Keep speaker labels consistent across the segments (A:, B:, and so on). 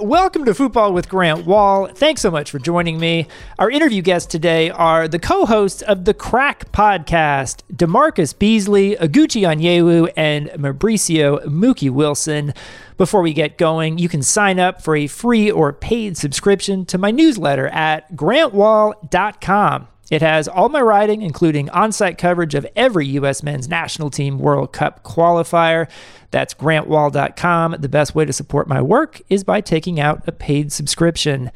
A: Welcome to Football with Grant Wahl. Thanks so much for joining me. Our interview guests today are the co hosts of the Crack podcast, DaMarcus Beasley, Oguchi Onyewu, and Mauricio Mookie Wilson. Before we get going, you can sign up for a free or paid subscription to my newsletter at grantwahl.com. It has all my writing, including on site coverage of every U.S. men's national team World Cup qualifier. That's grantwahl.com. The best way to support my work is by taking out a paid subscription.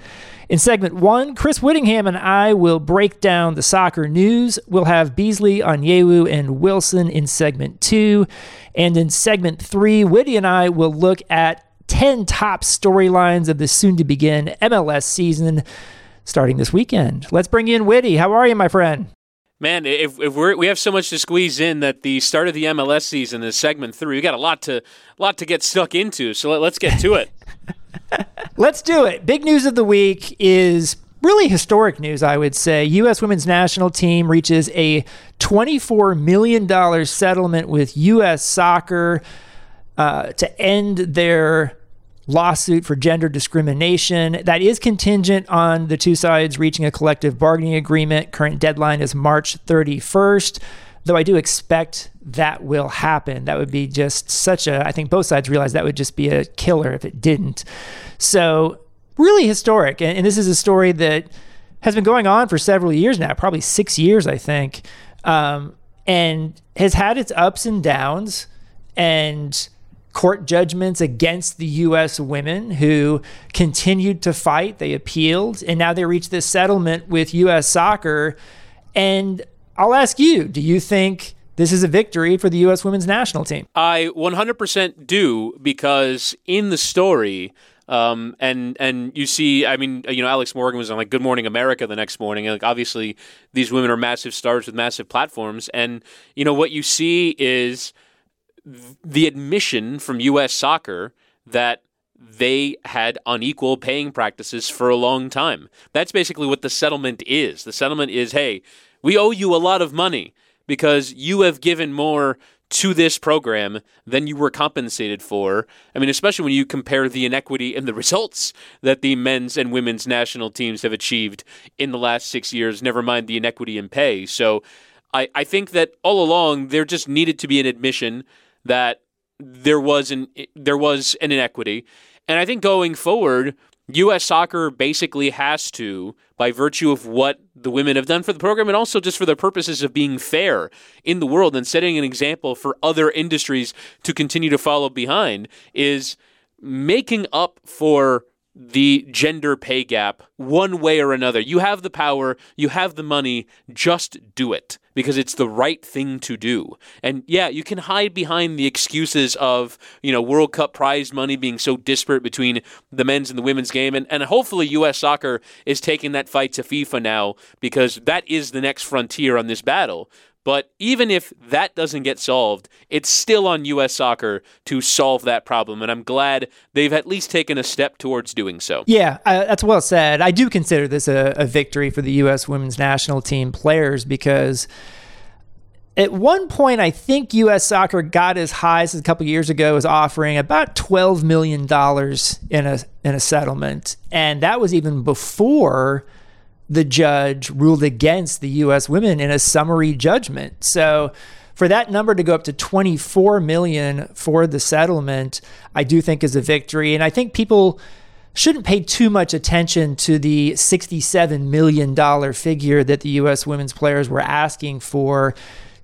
A: In segment one, Chris Whittingham and I will break down the soccer news. We'll have Beasley, Onyewu, and Wilson in segment two. And in segment three, Whitty and I will look at 10 top storylines of the soon to begin MLS season starting this weekend. Let's bring in Whitty. How are you, my friend?
B: Man, if, if we we have so much to squeeze in that the start of the MLS season is segment three, we got a lot to lot to get stuck into. So let, let's get to it.
A: let's do it. Big news of the week is really historic news, I would say. U.S. women's national team reaches a $24 million settlement with U.S. soccer uh, to end their lawsuit for gender discrimination. That is contingent on the two sides reaching a collective bargaining agreement. Current deadline is March 31st. Though I do expect that will happen. That would be just such a, I think both sides realize that would just be a killer if it didn't. So, really historic. And, and this is a story that has been going on for several years now, probably six years, I think, um, and has had its ups and downs. And court judgments against the U.S. women who continued to fight. They appealed, and now they reached this settlement with U.S. soccer. And I'll ask you do you think this is a victory for the U.S. women's national team?
B: I 100% do because in the story, um, and and you see, I mean, you know, Alex Morgan was on like Good Morning America the next morning, and like obviously these women are massive stars with massive platforms, and you know what you see is the admission from U.S. soccer that they had unequal paying practices for a long time. That's basically what the settlement is. The settlement is hey, we owe you a lot of money because you have given more to this program than you were compensated for. I mean, especially when you compare the inequity in the results that the men's and women's national teams have achieved in the last six years, never mind the inequity in pay. So I, I think that all along there just needed to be an admission that there was an there was an inequity, and I think going forward, U.S. soccer basically has to, by virtue of what the women have done for the program, and also just for the purposes of being fair in the world and setting an example for other industries to continue to follow behind, is making up for the gender pay gap one way or another. You have the power, you have the money, just do it because it's the right thing to do. And yeah, you can hide behind the excuses of, you know, World Cup prize money being so disparate between the men's and the women's game. And, and hopefully US soccer is taking that fight to FIFA now because that is the next frontier on this battle. But even if that doesn't get solved, it's still on U.S. soccer to solve that problem. And I'm glad they've at least taken a step towards doing so.
A: Yeah, uh, that's well said. I do consider this a, a victory for the U.S. women's national team players because at one point, I think U.S. soccer got as high as a couple years ago as offering about $12 million in a, in a settlement. And that was even before the judge ruled against the U.S. women in a summary judgment. So for that number to go up to 24 million for the settlement, I do think is a victory. And I think people shouldn't pay too much attention to the $67 million figure that the U.S. women's players were asking for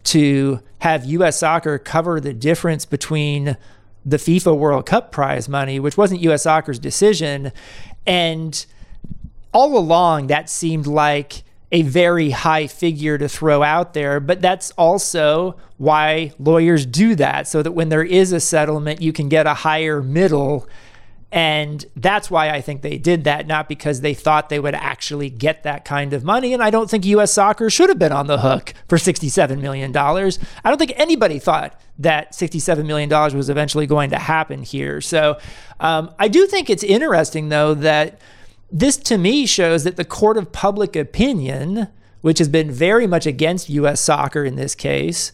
A: to have U.S. soccer cover the difference between the FIFA World Cup prize money, which wasn't U.S. soccer's decision, and all along that seemed like a very high figure to throw out there, but that's also why lawyers do that so that when there is a settlement, you can get a higher middle. And that's why I think they did that, not because they thought they would actually get that kind of money. And I don't think US soccer should have been on the hook for $67 million. I don't think anybody thought that $67 million was eventually going to happen here. So um, I do think it's interesting, though, that this to me shows that the court of public opinion, which has been very much against U.S. soccer in this case,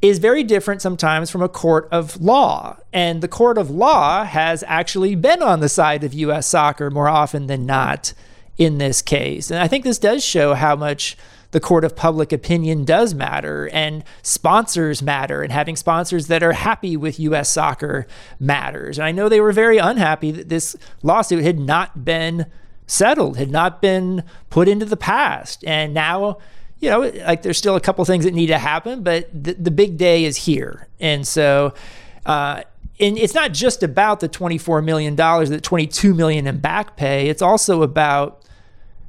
A: is very different sometimes from a court of law. And the court of law has actually been on the side of U.S. soccer more often than not in this case. And I think this does show how much the court of public opinion does matter and sponsors matter and having sponsors that are happy with US soccer matters. And I know they were very unhappy that this lawsuit had not been settled, had not been put into the past. And now, you know, like there's still a couple things that need to happen, but the, the big day is here. And so, uh, and it's not just about the $24 million, the 22 million in back pay. It's also about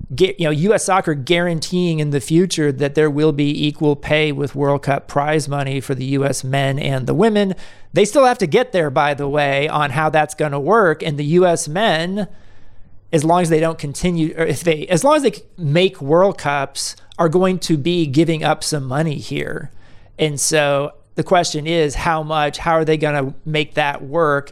A: you know, U.S. Soccer guaranteeing in the future that there will be equal pay with World Cup prize money for the U.S. men and the women. They still have to get there, by the way, on how that's going to work. And the U.S. men, as long as they don't continue, or if they, as long as they make World Cups, are going to be giving up some money here. And so the question is, how much? How are they going to make that work?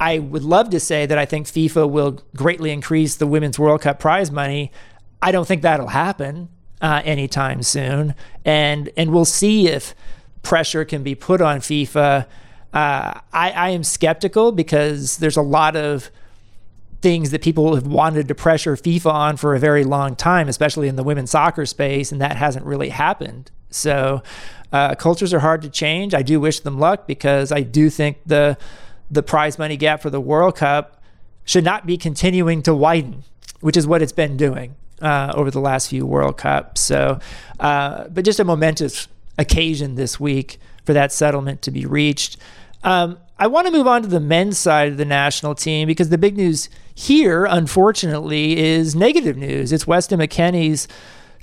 A: I would love to say that I think FIFA will greatly increase the Women's World Cup prize money. I don't think that'll happen uh, anytime soon, and and we'll see if pressure can be put on FIFA. Uh, I, I am skeptical because there's a lot of things that people have wanted to pressure FIFA on for a very long time, especially in the women's soccer space, and that hasn't really happened. So uh, cultures are hard to change. I do wish them luck because I do think the the prize money gap for the World Cup should not be continuing to widen, which is what it's been doing uh, over the last few World Cups. So, uh, but just a momentous occasion this week for that settlement to be reached. Um, I want to move on to the men's side of the national team because the big news here, unfortunately, is negative news. It's Weston McKennie's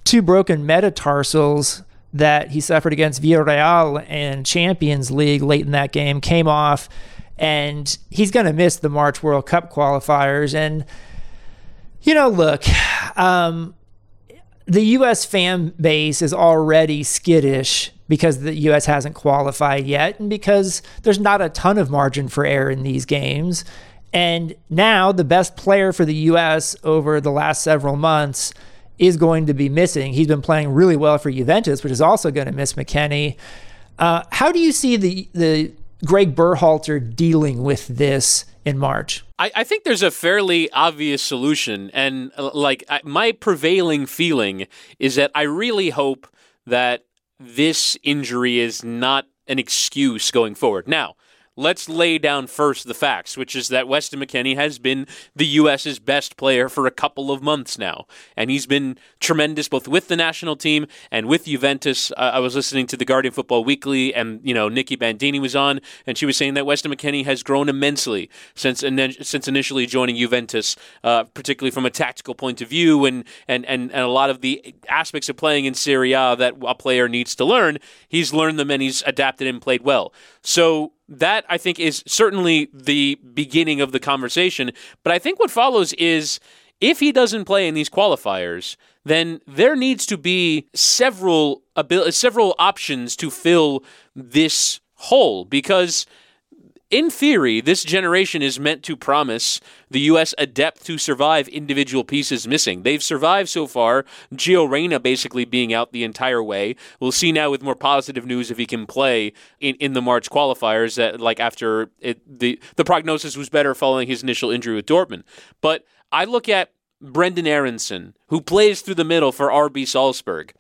A: two broken metatarsals that he suffered against Villarreal and Champions League late in that game came off and he's going to miss the March World Cup qualifiers. And, you know, look, um, the U.S. fan base is already skittish because the U.S. hasn't qualified yet and because there's not a ton of margin for error in these games. And now the best player for the U.S. over the last several months is going to be missing. He's been playing really well for Juventus, which is also going to miss McKennie. Uh, how do you see the the Greg Berhalter dealing with this in March?
B: I, I, think there's a fairly obvious solution. And uh, like I, my prevailing feeling is that I really hope that this injury is not an excuse going forward. Now, let's lay down first the facts, which is that Weston McKennie has been the U.S.'s best player for a couple of months now. And he's been tremendous both with the national team and with Juventus. Uh, I was listening to the Guardian Football Weekly, and, you know, Nicky Bandini was on, and she was saying that Weston McKennie has grown immensely since since initially joining Juventus, uh, particularly from a tactical point of view and, and, and, and a lot of the aspects of playing in Serie A that a player needs to learn. He's learned them and he's adapted and played well. So that I think is certainly the beginning of the conversation. But I think what follows is if he doesn't play in these qualifiers, then there needs to be several abil- several options to fill this hole because in theory, this generation is meant to promise the U.S. a depth to survive individual pieces missing. They've survived so far, Gio Reyna basically being out the entire way. We'll see now with more positive news if he can play in, in the March qualifiers, that like after it, the, the prognosis was better following his initial injury with Dortmund. But I look at Brenden Aaronson, who plays through the middle for RB Salzburg,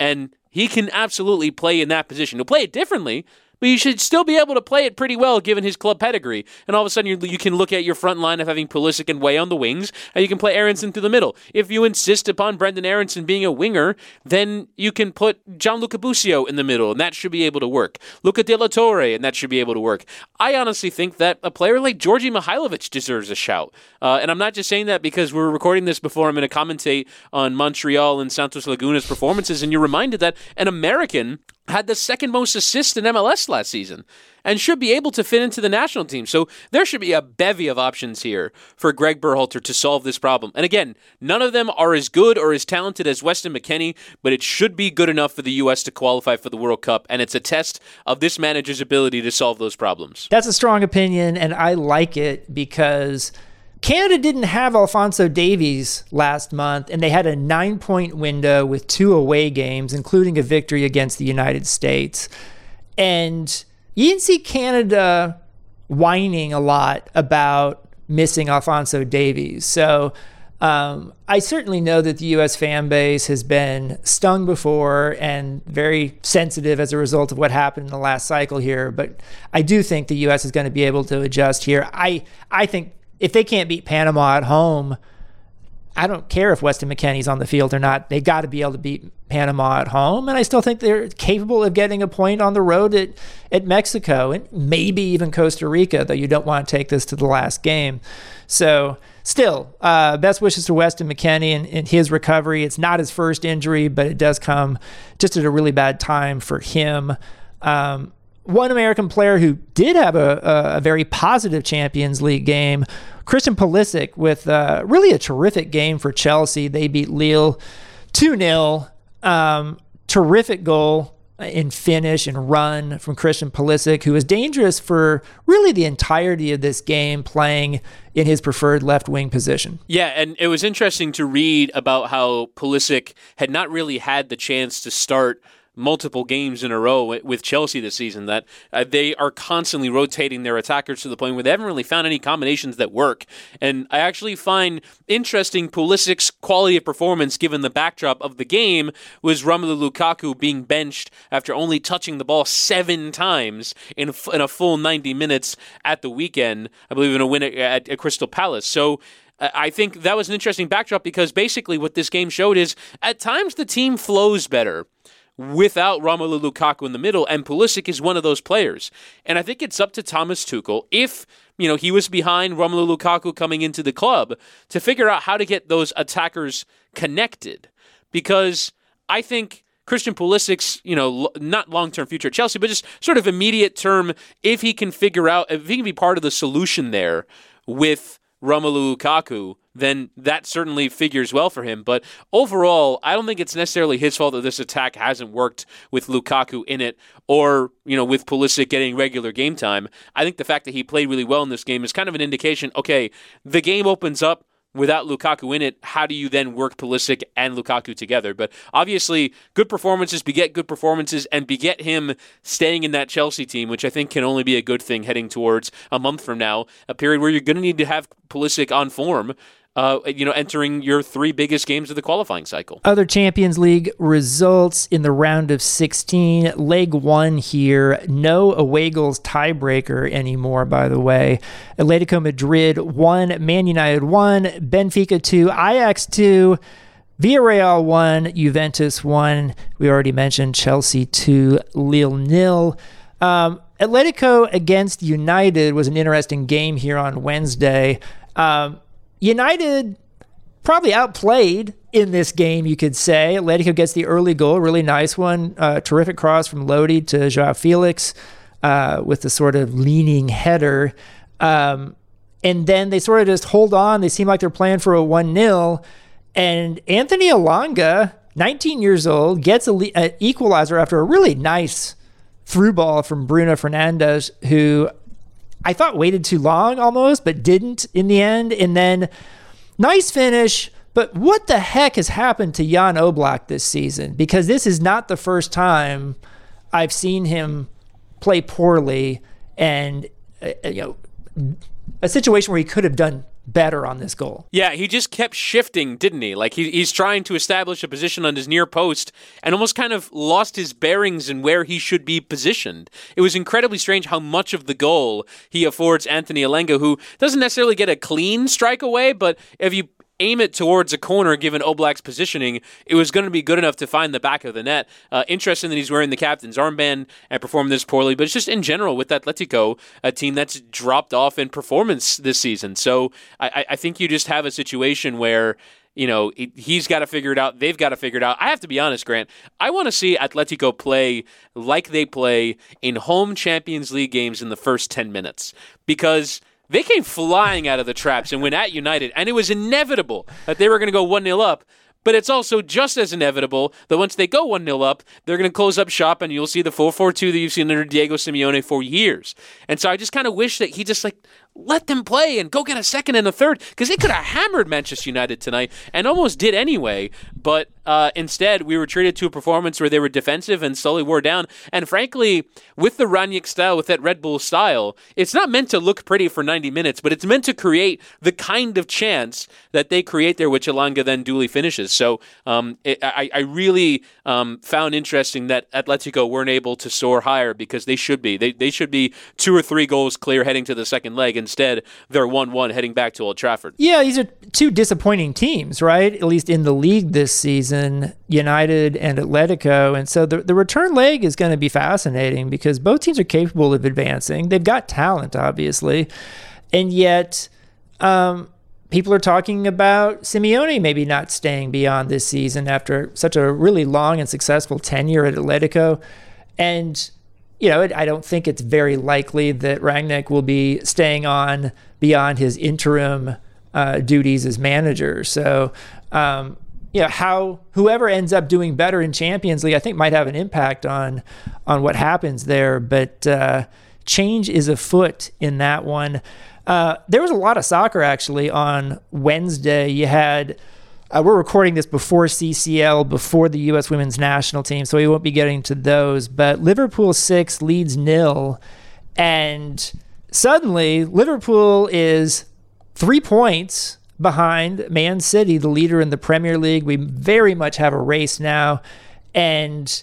B: and he can absolutely play in that position. He'll play it differently, but you should still be able to play it pretty well given his club pedigree. And all of a sudden, you, you can look at your front line of having Pulisic and Weah on the wings, and you can play Aaronson through the middle. If you insist upon Brenden Aaronson being a winger, then you can put Gianluca Busio in the middle, and that should be able to work. Luca De La Torre, and that should be able to work. I honestly think that a player like Djordje Mihailovic deserves a shout. Uh, and I'm not just saying that because we're recording this before I'm going to commentate on Montreal and Santos Laguna's performances, and you're reminded that an American had the second most assists in MLS last season and should be able to fit into the national team. So there should be a bevy of options here for Greg Berhalter to solve this problem. And again, none of them are as good or as talented as Weston McKennie, but it should be good enough for the U.S. to qualify for the World Cup. And it's a test of this manager's ability to solve those problems.
A: That's a strong opinion, and I like it because – Canada didn't have Alfonso Davies last month, and they had a nine point window with two away games, including a victory against the United States. And you didn't see Canada whining a lot about missing Alfonso Davies. So um, I certainly know that the U.S. fan base has been stung before and very sensitive as a result of what happened in the last cycle here. But I do think the U.S. is going to be able to adjust here. I I think if they can't beat Panama at home, I don't care if Weston McKennie's on the field or not. They got to be able to beat Panama at home, and I still think they're capable of getting a point on the road at at Mexico and maybe even Costa Rica. Though you don't want to take this to the last game. So still, uh, best wishes to Weston McKennie and, and, his recovery. It's not his first injury, but it does come just at a really bad time for him. Um, one American player who did have a, a, very positive Champions League game Christian Pulisic with uh, really a terrific game for Chelsea. They beat Lille 2 0. Um, terrific goal in finish and run from Christian Pulisic, who was dangerous for really the entirety of this game, playing in his preferred left wing position.
B: Yeah, and it was interesting to read about how Pulisic had not really had the chance to start multiple games in a row with Chelsea this season that uh, they are constantly rotating their attackers to the point where they haven't really found any combinations that work. And I actually find interesting Pulisic's quality of performance given the backdrop of the game was Romelu Lukaku being benched after only touching the ball seven times in, in a full 90 minutes at the weekend, I believe in a win at, at Crystal Palace. So I think that was an interesting backdrop because basically what this game showed is at times the team flows better without Romelu Lukaku in the middle, and Pulisic is one of those players. And I think it's up to Thomas Tuchel, if you know he was behind Romelu Lukaku coming into the club, to figure out how to get those attackers connected. Because I think Christian Pulisic's, you know, not long-term future at Chelsea, but just sort of immediate term, if he can figure out, if he can be part of the solution there with Romelu Lukaku, then that certainly figures well for him. But overall, I don't think it's necessarily his fault that this attack hasn't worked with Lukaku in it or, you know, with Pulisic getting regular game time. I think the fact that he played really well in this game is kind of an indication, okay, the game opens up without Lukaku in it, how do you then work Pulisic and Lukaku together? But obviously, good performances beget good performances and beget him staying in that Chelsea team, which I think can only be a good thing heading towards a month from now, a period where you're going to need to have Pulisic on form uh, you know, entering your three biggest games of the qualifying cycle.
A: Other Champions League results in the round of 16. Leg one here. No away goals tiebreaker anymore, by the way. Atletico Madrid 1, Man United 1, Benfica 2, Ajax 2. Villarreal 1, Juventus 1. We already mentioned Chelsea 2, Lille nil. Um, Atletico against United was an interesting game here on Wednesday. Um, United probably outplayed in this game, you could say. Atletico gets the early goal, really nice one. Uh, terrific cross from Lodi to Joao Felix uh, with the sort of leaning header. Um, and then they sort of just hold on. They seem like they're playing for a 1 0. And Anthony Elanga, 19 years old, gets an equalizer after a really nice through ball from Bruno Fernandes, who I thought waited too long almost, but didn't in the end. And then nice finish. But what the heck has happened to Jan Oblak this season? Because this is not the first time I've seen him play poorly and uh, you know a situation where he could have done better on this goal.
B: Yeah, he just kept shifting, didn't he? Like he, he's trying to establish a position on his near post and almost kind of lost his bearings in where he should be positioned. It was incredibly strange how much of the goal he affords Anthony Elanga, who doesn't necessarily get a clean strike away, but if you aim it towards a corner given Oblak's positioning, it was going to be good enough to find the back of the net. Uh, interesting that he's wearing the captain's armband and performed this poorly, but it's just in general with Atletico, a team that's dropped off in performance this season. So I, I think you just have a situation where you know, he's got to figure it out. They've got to figure it out. I have to be honest, Grant. I want to see Atletico play like they play in home Champions League games in the first 10 minutes because they came flying out of the traps and went at United, and it was inevitable that they were going to go 1 0 up. But it's also just as inevitable that once they go 1 0 up, they're going to close up shop and you'll see the 4 4 2 that you've seen under Diego Simeone for years. And so I just kind of wish that he just like let them play and go get a second and a third because they could have hammered Manchester United tonight and almost did anyway. But uh, instead, we were treated to a performance where they were defensive and slowly wore down. And frankly, with the Rangnick style, with that Red Bull style, it's not meant to look pretty for 90 minutes, but it's meant to create the kind of chance that they create there, which Elanga then duly finishes. So um, it, I, I, really um, found interesting that Atletico weren't able to soar higher because they should be. They, they should be two or three goals clear heading to the second leg. Instead, they're 1 1 heading back to Old Trafford.
A: Yeah, these are two disappointing teams, right? At least in the league this season, United and Atletico. And so the, the return leg is going to be fascinating because both teams are capable of advancing. They've got talent, obviously. And yet, um, people are talking about Simeone maybe not staying beyond this season after such a really long and successful tenure at Atletico. And you know, I don't think it's very likely that Rangnick will be staying on beyond his interim uh, duties as manager. So, um, you know, how whoever ends up doing better in Champions League, I think, might have an impact on on what happens there. But uh, change is afoot in that one. Uh, there was a lot of soccer actually on Wednesday. You had uh, we're recording this before CCL, before the U.S. women's national team, so we won't be getting to those. But Liverpool six Leeds nil, and suddenly Liverpool is three points behind Man City, the leader in the Premier League. We very much have a race now, and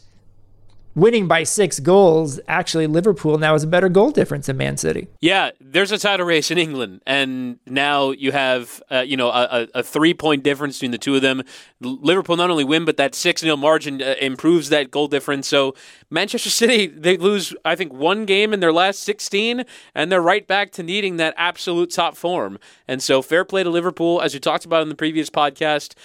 A: winning by six goals, actually Liverpool now has a better goal difference than Man City.
B: Yeah, there's a title race in England, and now you have uh, you know a, a, three point difference between the two of them. Liverpool not only win, but that six 0 margin uh, improves that goal difference. So Manchester City they lose I think one game in their last 16, and they're right back to needing that absolute top form. And so fair play to Liverpool, as you talked about in the previous podcast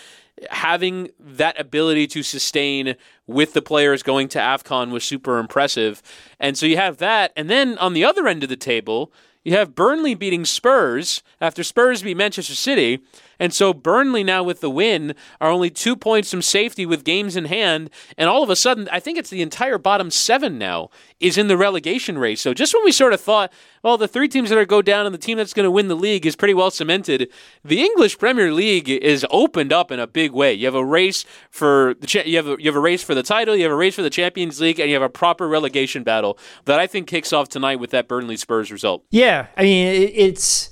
B: having that ability to sustain with the players going to AFCON was super impressive. And so you have that. And then on the other end of the table, you have Burnley beating Spurs after Spurs beat Manchester City. And so Burnley now with the win are only two points from safety with games in hand. And all of a sudden, I think it's the entire bottom seven now is in the relegation race. So just when we sort of thought, well, the three teams that are go down and the team that's going to win the league is pretty well cemented, the English Premier League is opened up in a big way. You have a race for the cha- you have a, you have a race for the title, you have a race for the Champions League, and you have a proper relegation battle that I think kicks off tonight with that Burnley Spurs result.
A: Yeah, I mean it's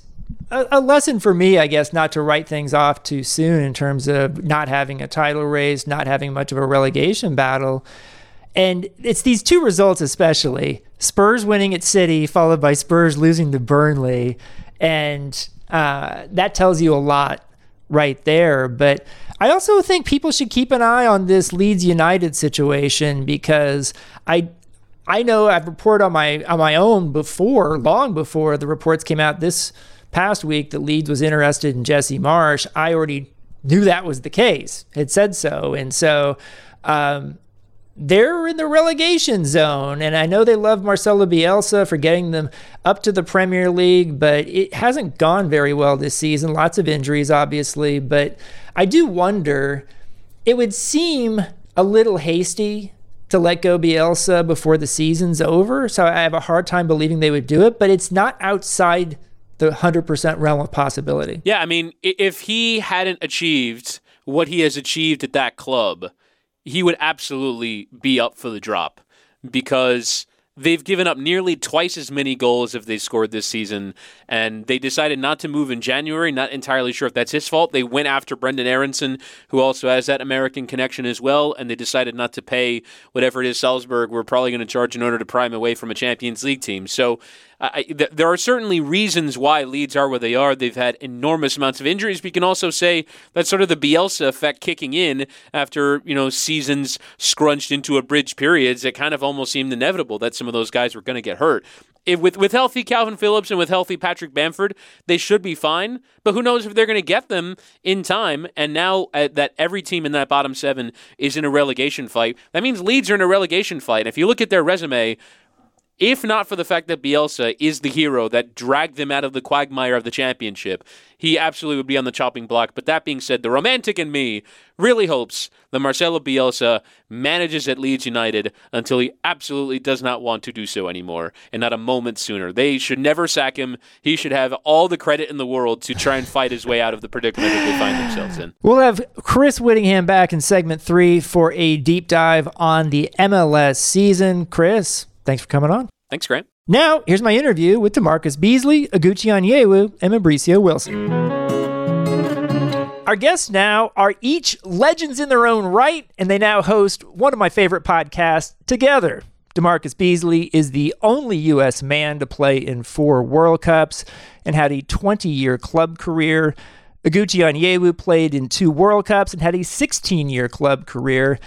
A: a, a, lesson for me, I guess, not to write things off too soon in terms of not having a title race, not having much of a relegation battle. And it's these two results, especially Spurs winning at City, followed by Spurs losing to Burnley. And uh, that tells you a lot right there. But I also think people should keep an eye on this Leeds United situation because I I know I've reported on my on my own before, long before the reports came out this past week that Leeds was interested in Jesse Marsch, I already knew that was the case, had said so. And so um, they're in the relegation zone. And I know they love Marcelo Bielsa for getting them up to the Premier League, but it hasn't gone very well this season. Lots of injuries, obviously. But I do wonder, it would seem a little hasty to let go Bielsa before the season's over. So I have a hard time believing they would do it, but it's not outside the 100% realm of possibility.
B: Yeah, I mean, if he hadn't achieved what he has achieved at that club, he would absolutely be up for the drop because they've given up nearly twice as many goals if they scored this season, and they decided not to move in January. Not entirely sure if that's his fault. They went after brenden Aaronson, who also has that American connection as well, and they decided not to pay whatever it is Salzburg were probably going to charge in order to prime away from a Champions League team. So I, th- there are certainly reasons why Leeds are where they are. They've had enormous amounts of injuries. We can also say that's sort of the Bielsa effect kicking in after you know seasons scrunched into a bridge periods. It kind of almost seemed inevitable that some of those guys were going to get hurt. If with with healthy Kalvin Phillips and with healthy Patrick Bamford, they should be fine. But who knows if they're going to get them in time? And now uh, that every team in that bottom seven is in a relegation fight, that means Leeds are in a relegation fight. If you look at their resume, if not for the fact that Bielsa is the hero that dragged them out of the quagmire of the championship, he absolutely would be on the chopping block. But that being said, the romantic in me really hopes that Marcelo Bielsa manages at Leeds United until he absolutely does not want to do so anymore, and not a moment sooner. They should never sack him. He should have all the credit in the world to try and fight his way out of the predicament that they find themselves in.
A: We'll have Chris Whittingham back in segment three for a deep dive on the MLS season. Chris, Thanks for coming on.
B: Thanks, Grant.
A: Now, here's my interview with DaMarcus Beasley, Oguchi Onyewu, and Mauricio Wilson. Our guests now are each legends in their own right, and they now host one of my favorite podcasts together. DaMarcus Beasley is the only U.S. man to play in four World Cups and had a 20 year club career. Oguchi Onyewu played in two World Cups and had a 16 year club career.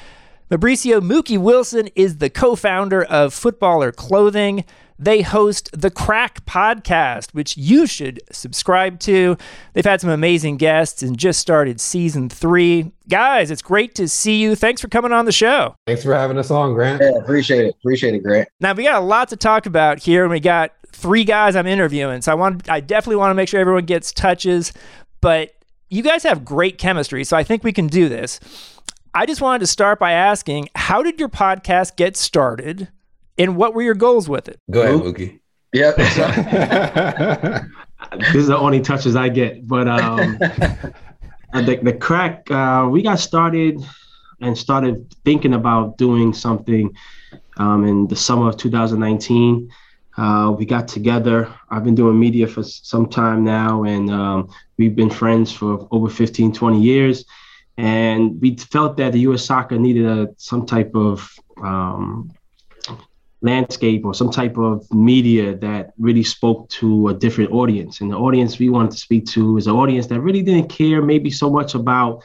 A: Mauricio Mookie Wilson is the co founder of Footballer Clothing. They host the Crack Podcast, which you should subscribe to. They've had some amazing guests and just started season three. Guys, it's great to see you. Thanks for coming on the show.
C: Thanks for having us on, Grant.
D: Yeah, appreciate it. Appreciate it, Grant.
A: Now we got a lot to talk about here, and we got three guys I'm interviewing. So I want I definitely want to make sure everyone gets touches, but you guys have great chemistry, so I think we can do this. I just wanted to start by asking how did your podcast get started and what were your goals with it?
C: Go ahead, Mookie.
D: Yep.
E: this is the only touches I get. But um, the, the crack, uh, we got started and started thinking about doing something um, in the summer of 2019. Uh, we got together. I've been doing media for some time now, and um, we've been friends for over 15, 20 years and we felt that the U.S. soccer needed a, some type of um, landscape or some type of media that really spoke to a different audience. And the audience we wanted to speak to is an audience that really didn't care maybe so much about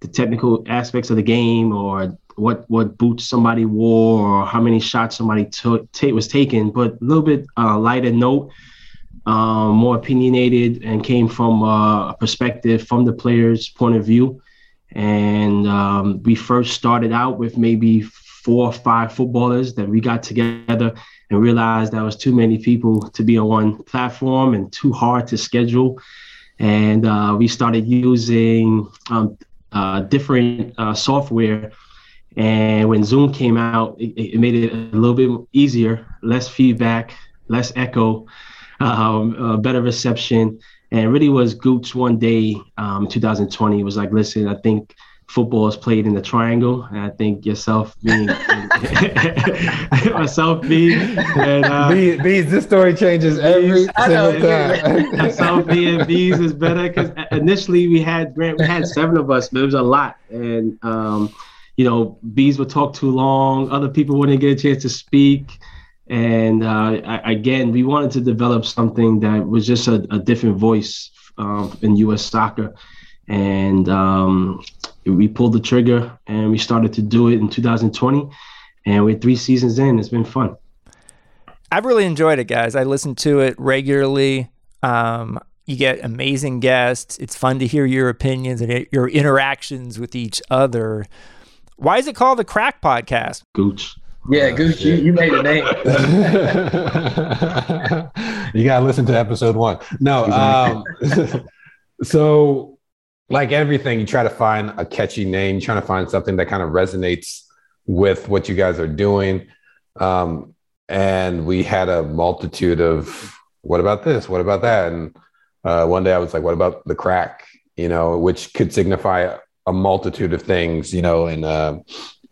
E: the technical aspects of the game or what what boots somebody wore or how many shots somebody took t- was taken, but a little bit uh, lighter note. Um, more opinionated and came from uh, a perspective from the player's point of view. And um, we first started out with maybe four or five footballers that we got together and realized that was too many people to be on one platform and too hard to schedule. And uh, we started using um, uh, different uh, software. And when Zoom came out, it, it, made it a little bit easier, less feedback, less echo, um, better reception. And really was Gooch one day, um, 2020, was like, listen, I think football is played in the triangle. And I think yourself being myself being and uh,
C: bees, bees, this story changes every single time.
E: myself being bees is better because initially we had Grant, we had seven of us, but it was a lot. And um, you know, bees would talk too long, other people wouldn't get a chance to speak. And uh, I, again, we wanted to develop something that was just a, a different voice um, in U.S. soccer. And um, we pulled the trigger and we started to do it in 2020. And we're three seasons in. It's been fun.
A: I've really enjoyed it, guys. I listen to it regularly. Um, you get amazing guests. It's fun to hear your opinions and your interactions with each other. Why is it called the Crack Podcast?
E: Gooch.
D: Yeah, Goose, you, you made a name.
C: you gotta listen to episode one. No, um, so like everything, you try to find a catchy name. You're trying to find something that kind of resonates with what you guys are doing. Um, and we had a multitude of what about this? What about that? And uh, one day I was like, what about the crack? You know, which could signify a multitude of things, you know, and uh,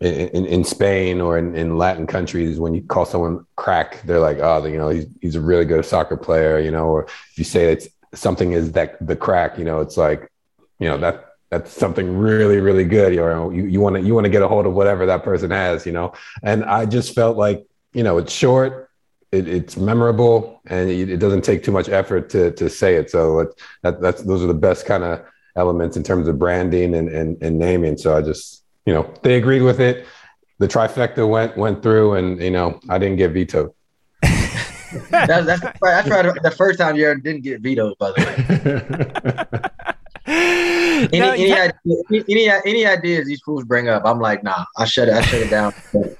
C: in, in Spain or in, in Latin countries, when you call someone crack, they're like, oh, you know, he's, he's a really good soccer player, you know, or if you say it's something is that the crack, you know, it's like, you know, that that's something really, really good. You know, you, you want to, you want to get a hold of whatever that person has, you know? And I just felt like, you know, it's short, it, it's memorable and it, it, doesn't take too much effort to, to say it. So it, that, that's, those are the best kind of elements in terms of branding and, and, and naming. So I just, you know, they agreed with it. The trifecta went went through, and you know, I didn't get vetoed.
D: that's, that's, I tried the first time you didn't get vetoed, by the way. any, no, any, idea, any, any ideas these fools bring up? I'm like, nah, I shut it. I shut it down.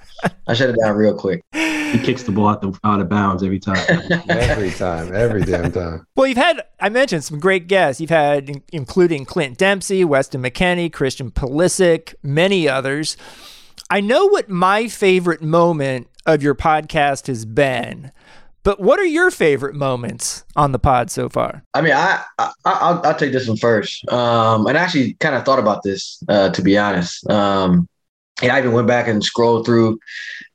D: I shut it down real quick.
E: he kicks the ball out the out of bounds every time.
C: every time, every damn time.
A: Well, you've had I mentioned some great guests. You've had including Clint Dempsey, Weston McKennie, Christian Pulisic, many others. I know what my favorite moment of your podcast has been. But what are your favorite moments on the pod so far?
D: I mean, I, I I'll, I'll take this one first. Um, and I actually kind of thought about this uh, to be honest. Um, and I even went back and scrolled through,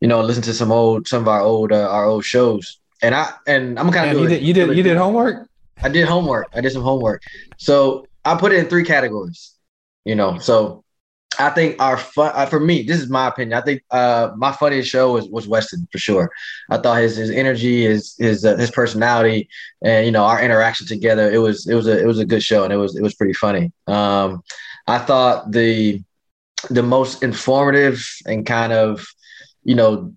D: you know, listen to some old some of our old uh, our old shows. And I and I'm kind of
C: you did you did you did homework.
D: I did homework. I did some homework. So I put it in three categories. You know, so I think our fun uh, for me, this is my opinion. I think uh, my funniest show was was Weston for sure. I thought his his energy, his his uh, his personality, and you know our interaction together. It was it was a it was a good show, and it was it was pretty funny. Um, I thought the the most informative and kind of you know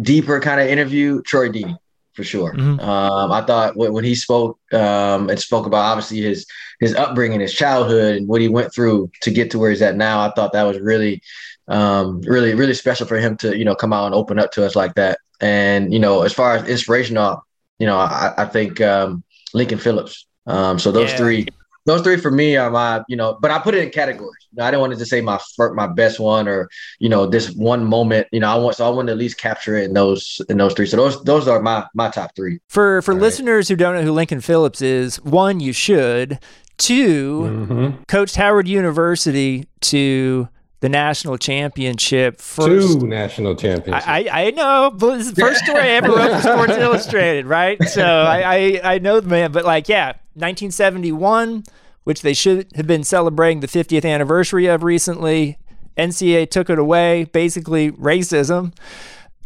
D: deeper kind of interview, Troy Deeney for sure. Mm-hmm. Um, I thought when he spoke um, and spoke about obviously his his upbringing, his childhood, and what he went through to get to where he's at now, I thought that was really, um, really, really special for him to you know come out and open up to us like that. And you know, as far as inspirational, you know, I, I think um, Lincoln Phillips. Um, so those yeah. three those three for me are my, you know, but I put it in categories. You know, I didn't want to just say my my best one or, you know, this one moment. You know, I want so I want to at least capture it in those in those three. So those those are my my top three.
A: For for All listeners right. who don't know who Lincoln Phillips is, one, you should. 2 mm-hmm. coached Howard University to the national championship.
C: First, Two national championships.
A: I, I, know. But this is the first story I ever wrote for Sports Illustrated, right? So I, I, I know the man. But like, yeah, 1971, which they should have been celebrating the 50th anniversary of recently. NCAA took it away, basically racism.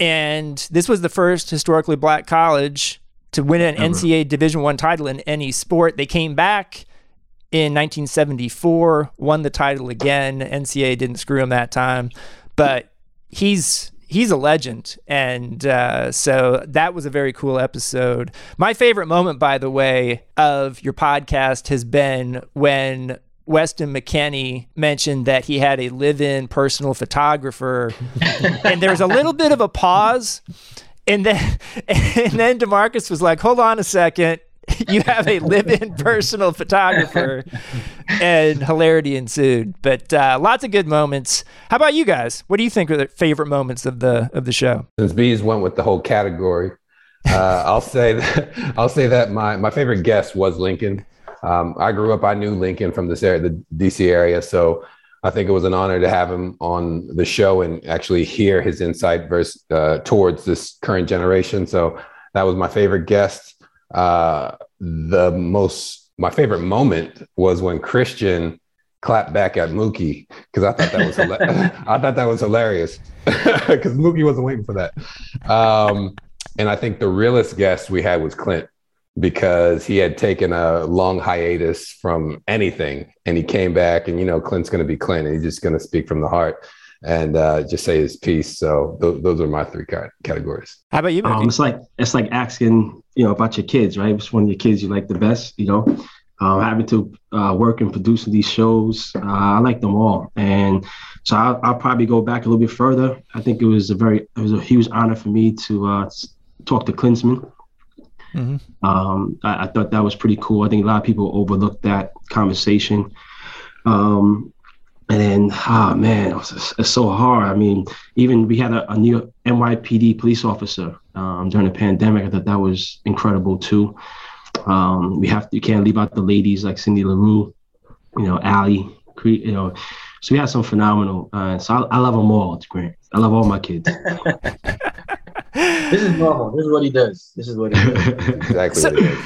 A: And this was the first historically black college to win an Ever. NCAA Division One title in any sport. They came back in 1974, won the title again. NCAA didn't screw him that time, but he's he's a legend, and uh, so that was a very cool episode. My favorite moment, by the way, of your podcast has been when Weston McKennie mentioned that he had a live-in personal photographer, and there was a little bit of a pause. And then, and then DaMarcus was like, "Hold on a second you have a live-in personal photographer, and hilarity ensued. But uh, lots of good moments. How about you guys? What do you think are the favorite moments of the of the show?
C: Since bees went with the whole category, uh, I'll say that I'll say that my my favorite guest was Lincoln. Um, I grew up. I knew Lincoln from this area, the DC area, so. I think it was an honor to have him on the show and actually hear his insight versus, uh, towards this current generation. So that was my favorite guest. Uh, the most my favorite moment was when Christian clapped back at Mookie because I thought that was I thought that was hilarious because Mookie wasn't waiting for that. Um, and I think the realest guest we had was Clint because he had taken a long hiatus from anything and he came back and you know Clint's going to be Clint and he's just going to speak from the heart and uh, just say his piece. So th- those are my three categories.
A: How about you?
E: Um, it's like it's like asking you know about your kids, right? Which one of your kids you like the best? You know, um, having to uh, work and producing these shows, uh, I like them all, and so I'll, I'll, probably go back a little bit further. I think it was a very it was a huge honor for me to uh, talk to Klinsmann. Mm-hmm. Um, I, I, thought that was pretty cool. I think a lot of people overlooked that conversation. Um, and then, ah, oh, man, it's, it's, so hard. I mean, even we had a, a new NYPD police officer um, during the pandemic. I thought that was incredible too. Um, we have to, you can't leave out the ladies like Cindy LaRue, you know, Allie, you know. So we had some phenomenal. Uh, so I, I love them all. It's great. I love all my kids.
D: this is normal. This is what he does. This is what he does.
C: exactly. So,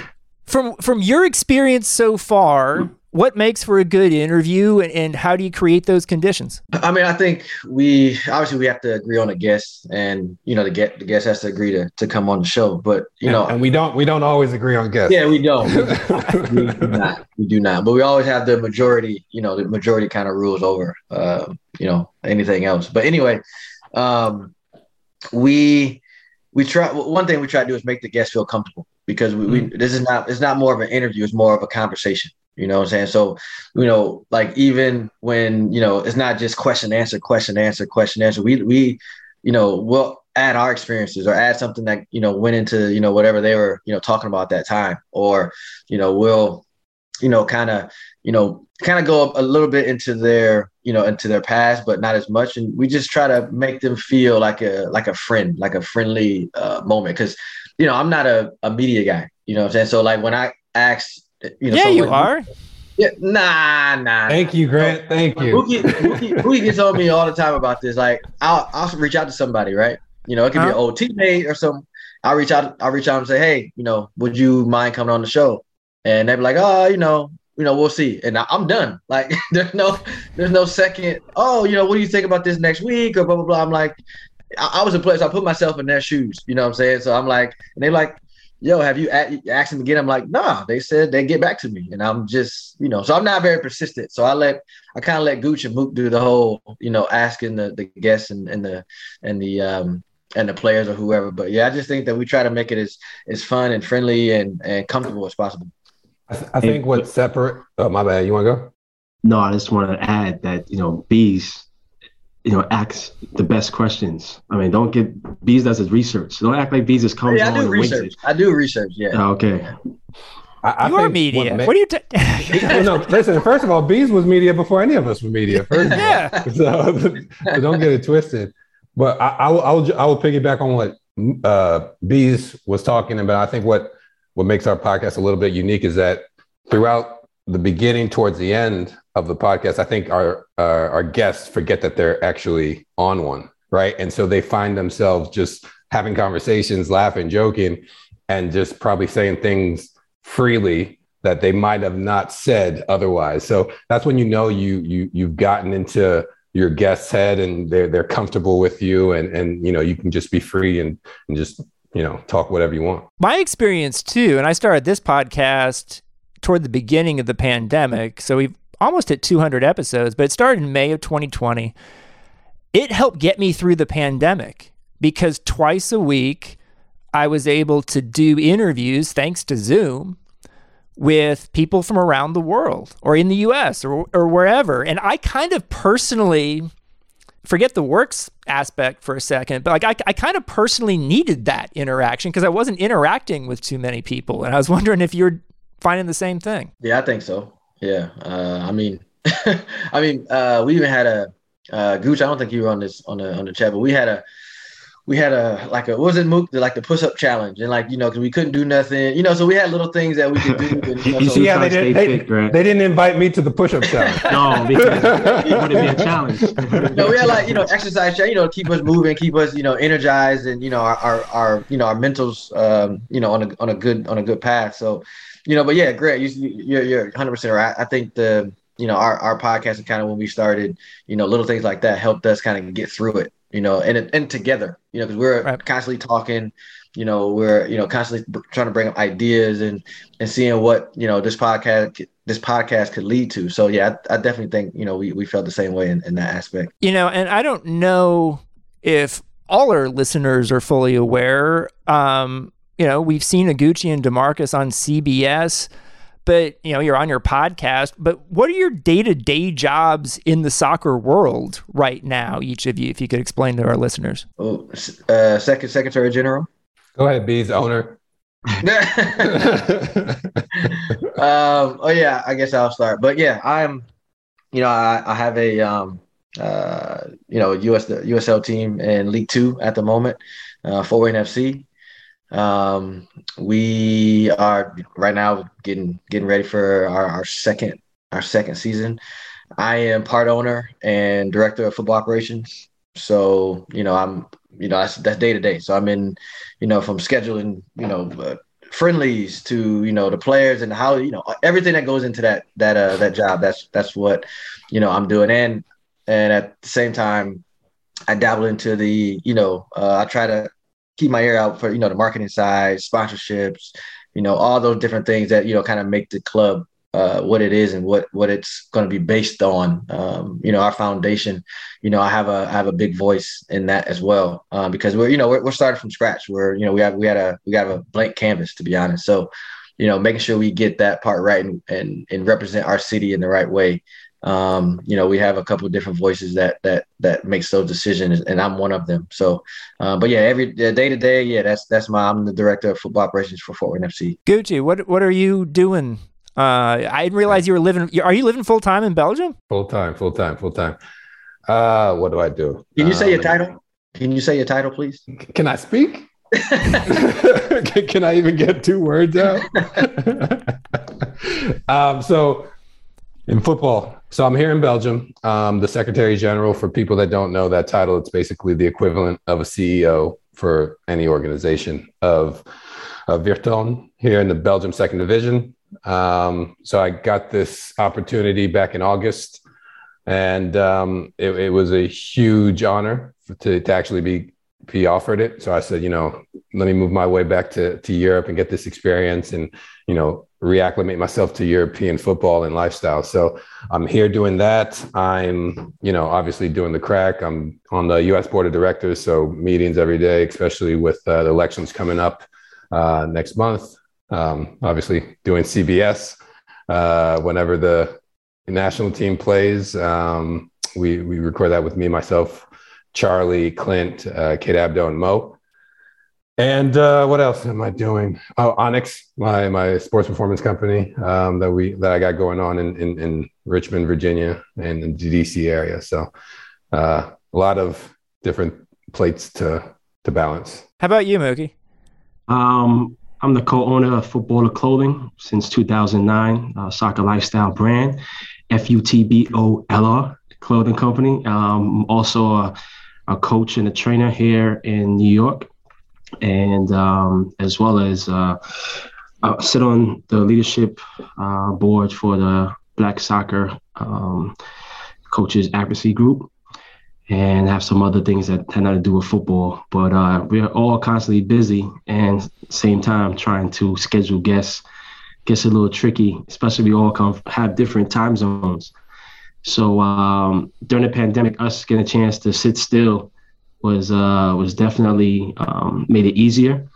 A: from from your experience so far, what makes for a good interview and, and, how do you create those conditions?
D: I mean i think we obviously we have to agree on a guest and you know the get the guest has to agree to, to come on the show but you know.
C: and we don't we don't always agree on guests.
D: Yeah we don't. We, do not. We do not. But we always have the majority you know the majority kind of rules over uh, you know anything else. But anyway um we we try one thing we try to do is make the guest feel comfortable because we, mm-hmm. we this is not it's not more of an interview it's more of a conversation you know what I'm saying? So, you know, like even when, you know, it's not just question answer, question answer, question answer. We we, you know, well, add our experiences or add something that you know went into you know whatever they were you know talking about that time or you know we'll you know kind of you know kind of go a little bit into their you know into their past but not as much and we just try to make them feel like a like a friend like a friendly uh, moment because you know i'm not a, a media guy you know what i'm saying so like when i ask you know
A: yeah you are
D: yeah, nah, nah.
C: Thank you, Grant. Thank you.
D: Mookie, Mookie, Mookie gets on me all the time about this. Like, I'll I'll reach out to somebody, right? You know, it could huh? be an old teammate or something. I'll reach out. I'll reach out and say, hey, you know, would you mind coming on the show? And they'd be like, oh, you know, you know, we'll see. And I, am done. Like, there's no, there's no second. Oh, you know, what do you think about this next week or blah blah blah. I'm like, I, I was a player, so I put myself in their shoes. You know what I'm saying? So I'm like, and they're like, yo, have you asked them again? I'm like, nah, they said they get back to me. And I'm just, you know, so I'm not very persistent. So I let, I kind of let Gooch and Mook do the whole, you know, asking the, the guests and, and the, and the, um, and the players or whoever. But yeah, I just think that we try to make it as, as fun and friendly and, and comfortable as possible.
C: I, th- I think what's separate, oh, my bad. You want to go?
E: No, I just want to add that, you know, bees you know, ask the best questions. I mean, don't get Bees does his research. Don't act like Bees just comes yeah,
D: I do research. I do research. Yeah.
E: Oh, okay.
A: I, I you are media. What, what, are you? T-
C: no, listen. First of all, Bees was media before any of us were media. First yeah. So, so, don't get it twisted. But I, I, will, I will, I will piggyback on what uh, Bees was talking about. I think what what makes our podcast a little bit unique is that throughout the beginning towards the end of the podcast, I think our uh, our guests forget that they're actually on one, right? And so they find themselves just having conversations, laughing, joking, and just probably saying things freely that they might have not said otherwise. So that's when you know you you you've gotten into your guest's head and they're they're comfortable with you and and you know you can just be free and and just you know talk whatever you want.
A: My experience too, and I started this podcast toward the beginning of the pandemic. So we've almost at 200 episodes, but it started in May of 2020. It helped get me through the pandemic because twice a week I was able to do interviews thanks to Zoom with people from around the world or in the US or, or wherever. And I kind of personally forget the works aspect for a second, but like I, I kind of personally needed that interaction because I wasn't interacting with too many people. And I was wondering if you're finding the same thing.
D: Yeah, I think so. Yeah, uh, I mean, I mean, uh, we even had a uh, Gooch. I don't think you were on this on the on the chat, but we had a we had a like a what was it Mook like the push up challenge and like you know because we couldn't do nothing you know so we had little things that we could do. And,
C: you, know, you so see how they did they, fit, they, didn't invite me to the push up challenge.
E: no, because it would be a challenge.
D: no, we had like you know exercise you know keep us moving, keep us you know energized and you know our our, our you know our mentals um, you know on a on a good on a good path. So you know, but yeah, great. You, you're you're 100 percent right. I think the you know our our podcast and kind of when we started, you know, little things like that helped us kind of get through it. You know, and and together, you know, because we're right. constantly talking. You know, we're you know constantly trying to bring up ideas and and seeing what you know this podcast this podcast could lead to. So yeah, I, I definitely think you know we we felt the same way in, in that aspect.
A: You know, and I don't know if all our listeners are fully aware. Um, you know, we've seen Oguchi and DaMarcus on CBS, but you know, you're on your podcast. But what are your day-to-day jobs in the soccer world right now? Each of you, if you could explain to our listeners.
D: Oh, uh, second Secretary General.
C: Go ahead, Bees owner. um,
D: oh yeah, I guess I'll start. But yeah, I'm. You know, I, I have a um, uh, you know US the USL team in League Two at the moment, uh, Fort Wayne FC. Um, we are right now getting getting ready for our, our second our second season. I am part owner and director of football operations. So you know I'm you know that's that's day to day. So I'm in you know from scheduling you know uh, friendlies to you know the players and how you know everything that goes into that that uh that job. That's that's what you know I'm doing and and at the same time I dabble into the you know uh, I try to keep my ear out for you know the marketing side, sponsorships, you know all those different things that you know kind of make the club uh, what it is and what what it's going to be based on. Um, you know, our foundation. You know, I have a I have a big voice in that as well um, because we're you know we're, we're starting from scratch. We're you know we have we had a we got a blank canvas to be honest. So, you know, making sure we get that part right and and, and represent our city in the right way. Um, you know, we have a couple of different voices that that that makes those decisions, and I'm one of them. So, uh, but yeah, every day to day, yeah, that's that's my. I'm the director of football operations for Fort Wayne FC.
A: Gucci, what what are you doing? Uh, I didn't realize you were living. Are you living full time in Belgium?
C: Full time, full time, full time. Uh, what do I do?
D: Can you say your um, title? Can you say your title, please?
C: Can I speak? can I even get two words out? um, so in football, so I'm here in Belgium. Um, the Secretary General, for people that don't know that title, it's basically the equivalent of a CEO for any organization of, of Virton here in the Belgium Second Division. Um, so I got this opportunity back in August, and um, it, it, was a huge honor to, to actually be be offered it. So I said, you know, let me move my way back to to Europe and get this experience, and you know, reacclimate myself to European football and lifestyle. So I'm here doing that. I'm, you know, obviously doing the crack. I'm on the U.S. board of directors, so meetings every day, especially with uh, the elections coming up uh, next month. Um, obviously doing CBS uh, whenever the national team plays. Um, we we record that with me, myself, Charlie, Clint, uh, Kate Abdo, and Mo. And uh, what else am I doing? Oh, Onyx, my my sports performance company um, that we that I got going on in in, in Richmond, Virginia, and in the DC area. So uh, a lot of different plates to to balance.
A: How about you, Mookie?
E: Um, I'm the co-owner of Footballer Clothing since 2009, uh, soccer lifestyle brand, F U T B O L R clothing company. Um, also a, a coach and a trainer here in New York and um, as well as uh, I sit on the leadership uh, board for the Black Soccer um, Coaches Advocacy Group, and have some other things that have nothing to do with football. But uh, we're all constantly busy, and same time trying to schedule guests gets a little tricky, especially we all come have different time zones. So um, during the pandemic, us getting a chance to sit still was uh, was definitely um, made it easier.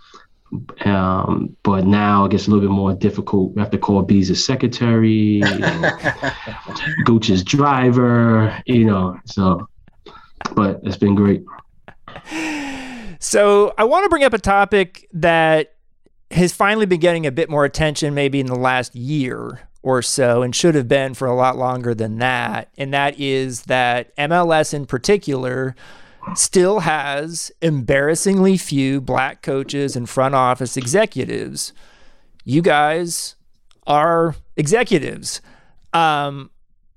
E: Um, but now it gets a little bit more difficult. We have to call Bees' secretary, Gooch's driver, you know. So, but it's been great.
A: So I want to bring up a topic that has finally been getting a bit more attention, maybe in the last year or so, and should have been for a lot longer than that. And that is that MLS in particular still has embarrassingly few black coaches and front office executives. You guys are executives. Um,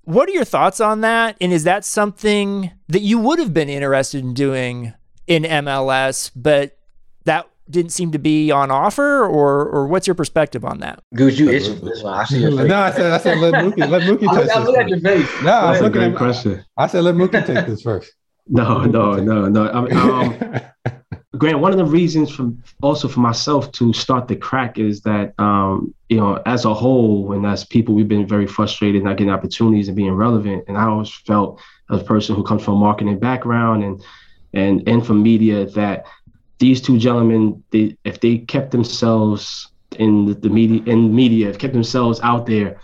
A: what are your thoughts on that? And is that something that you would have been interested in doing in MLS, but that didn't seem to be on offer, or or what's your perspective on that?
D: Gooch, you itching for this one. I see your face.
C: No, I said I said let Mookie let Mookie touch this. Look at your face. No, I was looking at question. I said let Mookie take this first.
E: No, no, no, no. I mean, um, Grant, one of the reasons from also for myself to start the crack is that um, you know, as a whole, and as people, we've been very frustrated not getting opportunities and being relevant. And I always felt as a person who comes from a marketing background and and and from media that these two gentlemen, they, if they kept themselves in the, the media in media, kept themselves out there,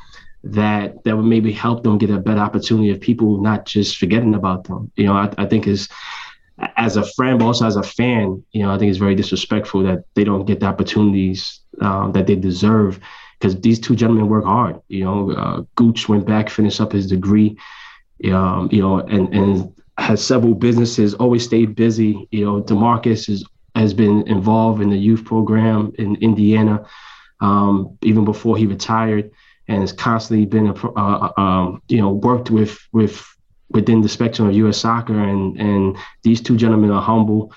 E: that that would maybe help them get a better opportunity of people not just forgetting about them. You know, I, I think is as a friend, but also as a fan, you know, I think it's very disrespectful that they don't get the opportunities um, that they deserve because these two gentlemen work hard. You know, uh, Gooch went back, finished up his degree, um, you know, and and has several businesses, always stayed busy. You know, DaMarcus is, has been involved in the youth program in Indiana um, even before he retired and has constantly been uh, uh, um, you know worked with with within the spectrum of U.S. soccer, and and these two gentlemen are humble.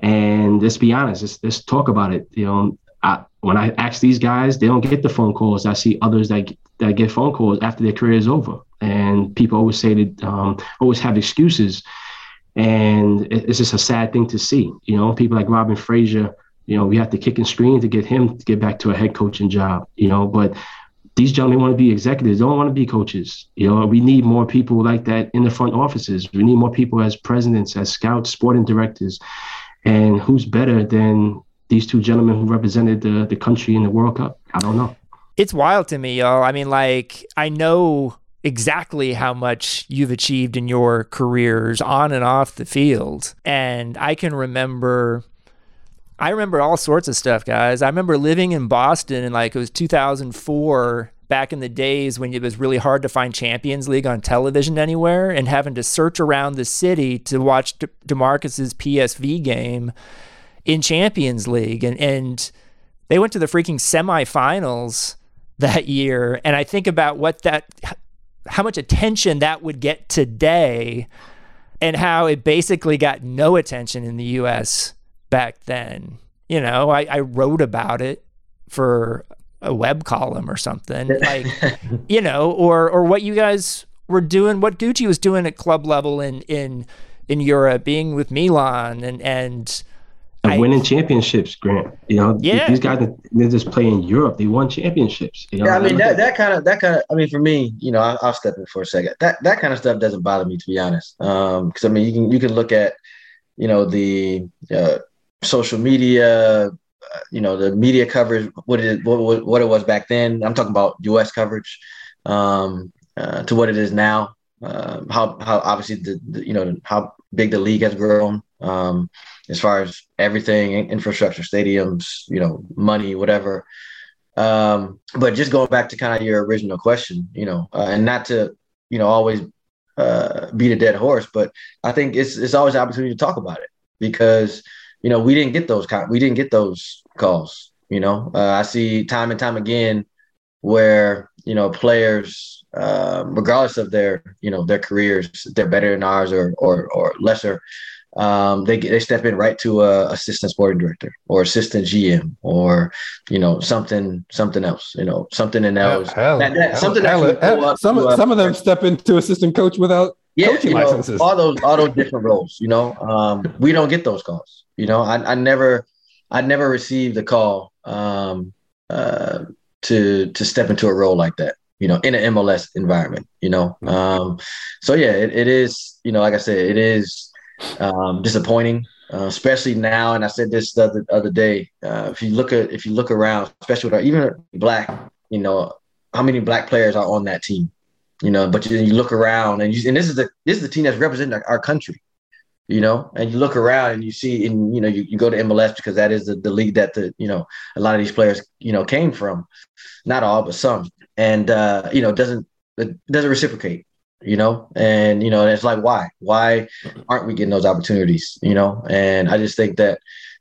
E: And let's be honest, let's, let's talk about it. You know, I, when I ask these guys, they don't get the phone calls. I see others that that get phone calls after their career is over, and people always say that um, always have excuses, and it's just a sad thing to see. You know, people like Robin Fraser. You know, we have to kick and screen to get him to get back to a head coaching job. You know, but these gentlemen want to be executives, they don't want to be coaches. You know, we need more people like that in the front offices. We need more people as presidents, as scouts, sporting directors. And who's better than these two gentlemen who represented the, the country in the World Cup? I don't know.
A: It's wild to me, y'all. I mean, like, I know exactly how much you've achieved in your careers on and off the field. And I can remember I remember all sorts of stuff, guys. I remember living in Boston in like it was 2004 back in the days when it was really hard to find Champions League on television anywhere and having to search around the city to watch De- DaMarcus's PSV game in Champions League and and they went to the freaking semifinals that year and I think about what that how much attention that would get today and how it basically got no attention in the US back then. You know, I, I wrote about it for a web column or something. Like, you know, or or what you guys were doing, what Gucci was doing at club level in in in Europe, being with Milan and and
E: and winning championships, Grant. You know, yeah. these guys they just play in Europe. They won championships. You know?
D: Yeah, I mean that, that kind of that kind of. I mean, for me, you know, I, will step in for a second. That that kind of stuff doesn't bother me, to be honest. Um, because I mean, you can you can look at, you know, the uh, social media, uh, you know, the media coverage, what it what, what it was back then. I'm talking about U.S. coverage, um, uh, to what it is now. Uh, how how obviously the, the, you know how big the league has grown um, as far as everything infrastructure stadiums you know money whatever um, but just going back to kind of your original question you know uh, and not to you know always uh, beat a dead horse but i think it's it's always an opportunity to talk about it because you know we didn't get those we didn't get those calls you know uh, i see time and time again where you know players um, regardless of their you know their careers, they're better than ours or or, or lesser. Um, they they step in right to a assistant sporting director or assistant GM or you know something something else you know something in those hell, that, that, hell, something
C: hell, that some some of them step into assistant coach without yeah, coaching
D: you know,
C: licenses.
D: All those all those different roles. You know, um, we don't get those calls. You know, I, I never I never received a call um, uh, to to step into a role like that you know, in an MLS environment, you know. Mm-hmm. Um, so yeah, it, it is, you know, like I said, it is um, disappointing, uh, especially now. And I said this the other, other day. Uh, if you look at if you look around, especially with our, even black, you know, how many black players are on that team, you know? But you, you look around, and you and this is the this is the team that's representing our, country, you know. And you look around and you see, and you know, you, you go to MLS because that is the, the league that the you know a lot of these players you know came from, not all, but some and uh, you know doesn't it doesn't reciprocate you know and you know it's like why why aren't we getting those opportunities you know and i just think that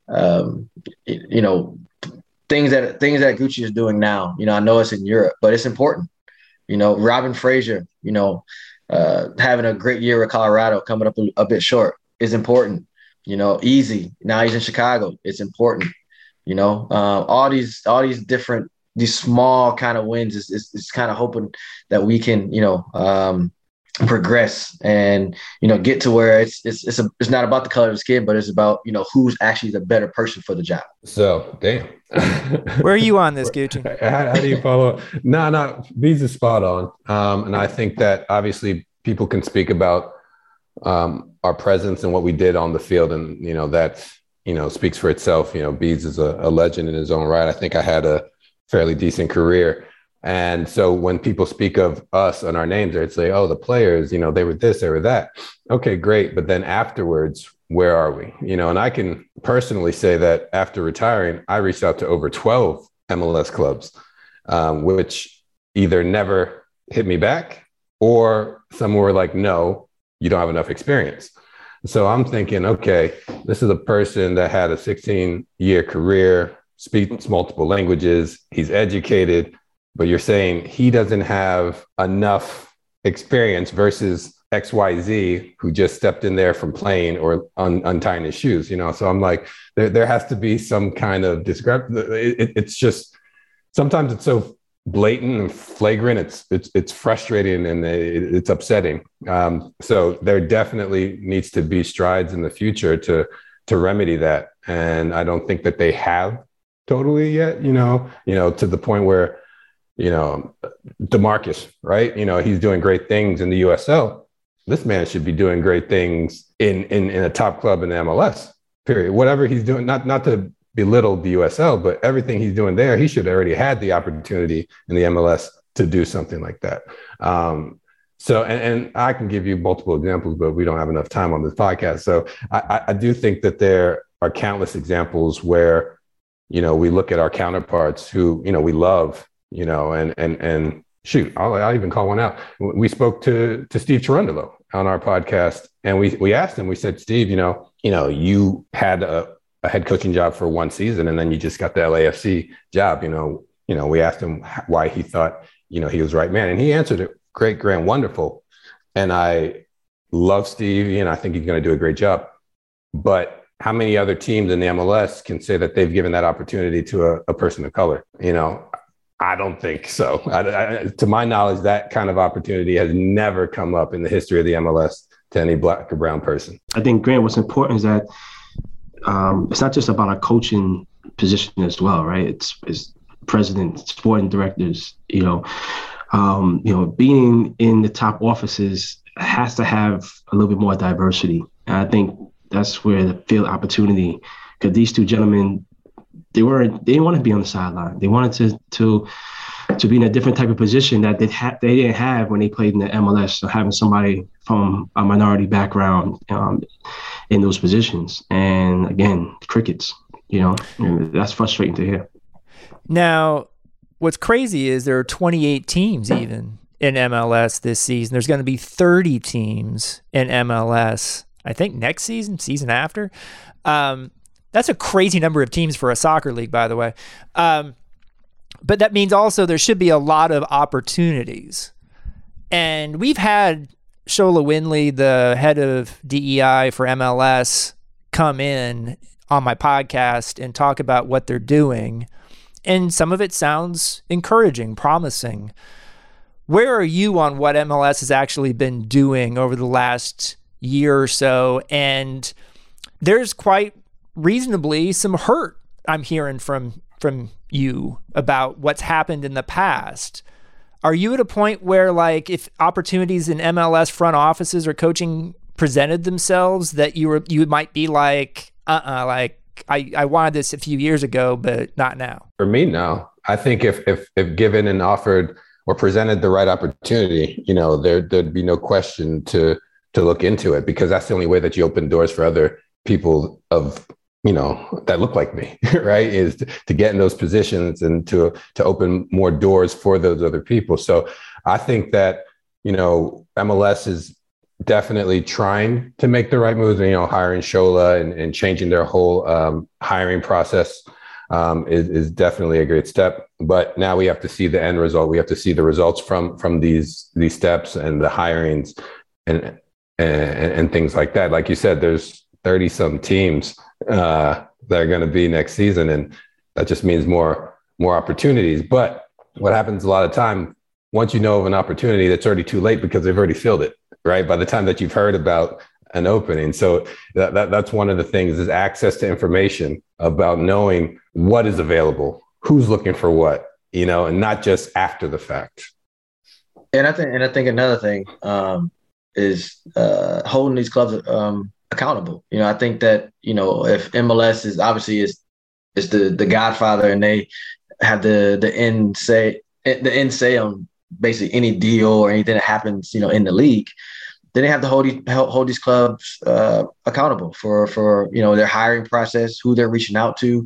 D: um, you know things that things that gucci is doing now you know i know it's in europe but it's important you know robin fraser you know uh, having a great year with colorado coming up a, a bit short is important you know easy. Now he's in chicago it's important you know uh, all these all these different these small kind of wins is, is, is kind of hoping that we can, you know, um, progress and you know get to where it's it's it's, a, it's not about the color of the skin, but it's about you know who's actually the better person for the job.
C: So damn,
A: where are you on this, Gucci?
C: How, how do you follow? no, no, Bees is spot on, um, and I think that obviously people can speak about um, our presence and what we did on the field, and you know that you know speaks for itself. You know, Bees is a, a legend in his own right. I think I had a fairly decent career. And so when people speak of us and our names, they'd say, oh, the players, you know, they were this, they were that. Okay, great. But then afterwards, where are we? You know, and I can personally say that after retiring, I reached out to over 12 MLS clubs, um, which either never hit me back or some were like, no, you don't have enough experience. So I'm thinking, okay, this is a person that had a 16 year career, speaks multiple languages, he's educated, but you're saying he doesn't have enough experience versus XYZ who just stepped in there from playing or un- untying his shoes, you know? So I'm like, there, there has to be some kind of discrepancy. It, it's just, sometimes it's so blatant and flagrant. It's, it's, it's frustrating and it, it's upsetting. Um, so there definitely needs to be strides in the future to, to remedy that. And I don't think that they have totally yet, you know, you know, to the point where, you know, DaMarcus, right? You know, he's doing great things in the USL. This man should be doing great things in in, in a top club in the MLS. Period. Whatever he's doing, not not to belittle the USL, but everything he's doing there, he should already had the opportunity in the MLS to do something like that. Um, so, and, and I can give you multiple examples, but we don't have enough time on this podcast. So, I, I do think that there are countless examples where, you know, we look at our counterparts who, you know, we love, you know, and and and shoot, I'll, I'll even call one out. We spoke to to Steve Cherundolo on our podcast, and we we asked him. We said, Steve, you know, you know, you had a, a head coaching job for one season, and then you just got the LAFC job. You know, you know, we asked him why he thought you know he was right man, and he answered it great, grand, wonderful. And I love Steve, and I think he's going to do a great job. But how many other teams in the MLS can say that they've given that opportunity to a, a person of color? You know, I don't think so. I, I, to my knowledge, that kind of opportunity has never come up in the history of the MLS to any black or brown person.
E: I think Grant, what's important is that um, it's not just about a coaching position as well, right? It's, it's president, sporting directors, you know, um, you know, being in the top offices has to have a little bit more diversity. And I think that's where the field opportunity, because these two gentlemen, they weren't they didn't want to be on the sideline. They wanted to to to be in a different type of position that they had they didn't have when they played in the MLS. So having somebody from a minority background um, in those positions, and again, crickets. You know, that's frustrating to hear.
A: Now, what's crazy is there are 28 teams even in MLS this season. There's going to be 30 teams in MLS. I think next season, season after. Um, that's a crazy number of teams for a soccer league, by the way. Um, but that means also there should be a lot of opportunities. And we've had Sola Winley, the head of DEI for MLS, come in on my podcast and talk about what they're doing and some of it sounds encouraging, promising. Where are you on what MLS has actually been doing over the last year or so? And there's quite reasonably some hurt I'm hearing from from you about what's happened in the past. Are you at a point where like if opportunities in MLS front offices or coaching presented themselves that you were you might be like uh-uh like I, I wanted this a few years ago, but not now.
C: For me, no. I think if if if given and offered or presented the right opportunity, you know, there there'd be no question to to look into it because that's the only way that you open doors for other people of you know that look like me right is to, to, get in those positions and to to open more doors for those other people so i think that you know mls is definitely trying to make the right moves. You know, hiring Sola and, and changing their whole um, hiring process um, is, is definitely a great step. But now we have to see the end result. We have to see the results from from these these steps and the hirings and and, and things like that. Like you said, there's 30 some teams uh, that are going to be next season, and that just means more more opportunities. But what happens a lot of time once you know of an opportunity, that's already too late because they've already filled it right? By the time that you've heard about an opening. So that, that, that's one of the things is access to information about knowing what is available, who's looking for what, you know, and not just after the fact.
D: And I think, and I think another thing um, is uh, holding these clubs um, accountable. You know, I think that you know if MLS is obviously is is the the Godfather, and they have the the end say the end say on basically any deal or anything that happens, you know, in the league then they have to hold these hold these clubs uh, accountable for for you know their hiring process, who they're reaching out to,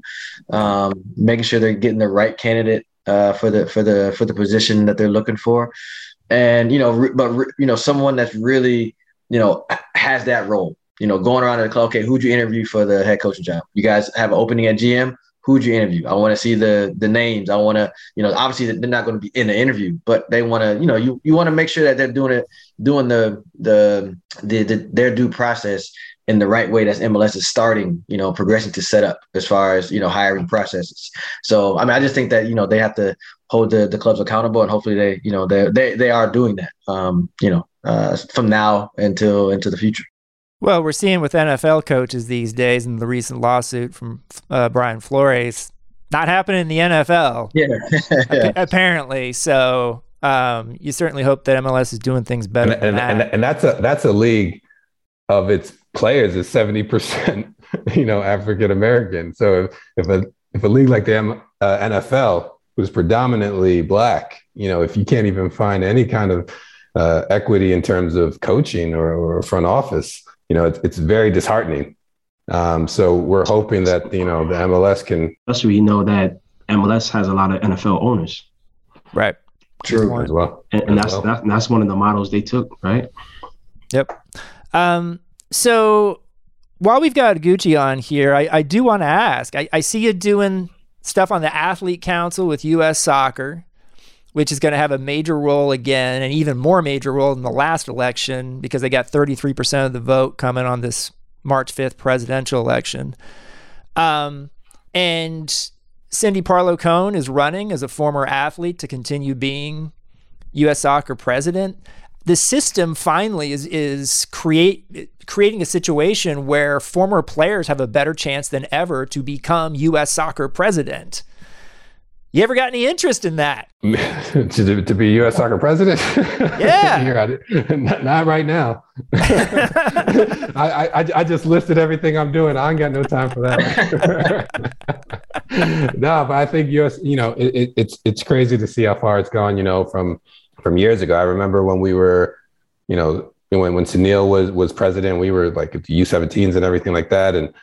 D: um, making sure they're getting the right candidate uh, for the for the for the position that they're looking for, and you know, re- but re- you know, someone that's really you know has that role. You know, going around to the club. Okay, who'd you interview for the head coaching job? You guys have an opening at GM who'd you interview? I want to see the the names. I want to, you know, obviously they're not going to be in the interview, but they want to, you know, you you want to make sure that they're doing it, doing the, the the the their due process in the right way. That's MLS is starting, you know, progressing to set up as far as you know hiring processes. So I mean, I just think that you know they have to hold the the clubs accountable, and hopefully they you know they they they are doing that. Um, you know, uh, from now until into the future.
A: Well, we're seeing with NFL coaches these days, and the recent lawsuit from uh, Brian Flores, not happening in the NFL.
D: Yeah,
A: yeah. apparently. So um, you certainly hope that MLS is doing things better.
C: And, and,
A: that.
C: and, and, that's a that's a league of its players is seventy percent, you know, African American. So if, if a if a league like the M, uh, NFL was predominantly black, you know, if you can't even find any kind of uh, equity in terms of coaching or, or front office, you know, it's, it's very disheartening. Um, so we're hoping that you know the MLS can.
E: Especially we know that MLS has a lot of NFL owners.
A: Right.
C: True as well.
E: And, and that's well. That, that's one of the models they took, right?
A: Yep. Um, so while we've got Gucci on here, I, I do want to ask. I, I see you doing stuff on the Athlete Council with U.S. Soccer, which is going to have a major role again, and even more major role in the last election because they got 33% of the vote coming on this March 5th presidential election. Um, and Cindy Parlow Cone is running as a former athlete to continue being U.S. Soccer president. The system finally is is create creating a situation where former players have a better chance than ever to become U.S. Soccer president. You ever got any interest in that?
C: to, to be U.S. soccer president?
A: Yeah.
C: not, not, right now. I, I, I just listed everything I'm doing. I ain't got no time for that. no, but I think U.S. You know, it, it, it's it's crazy to see how far it's gone. You know, from from years ago. I remember when we were, you know, when when Sunil was was president, we were like the U17s and everything like that, and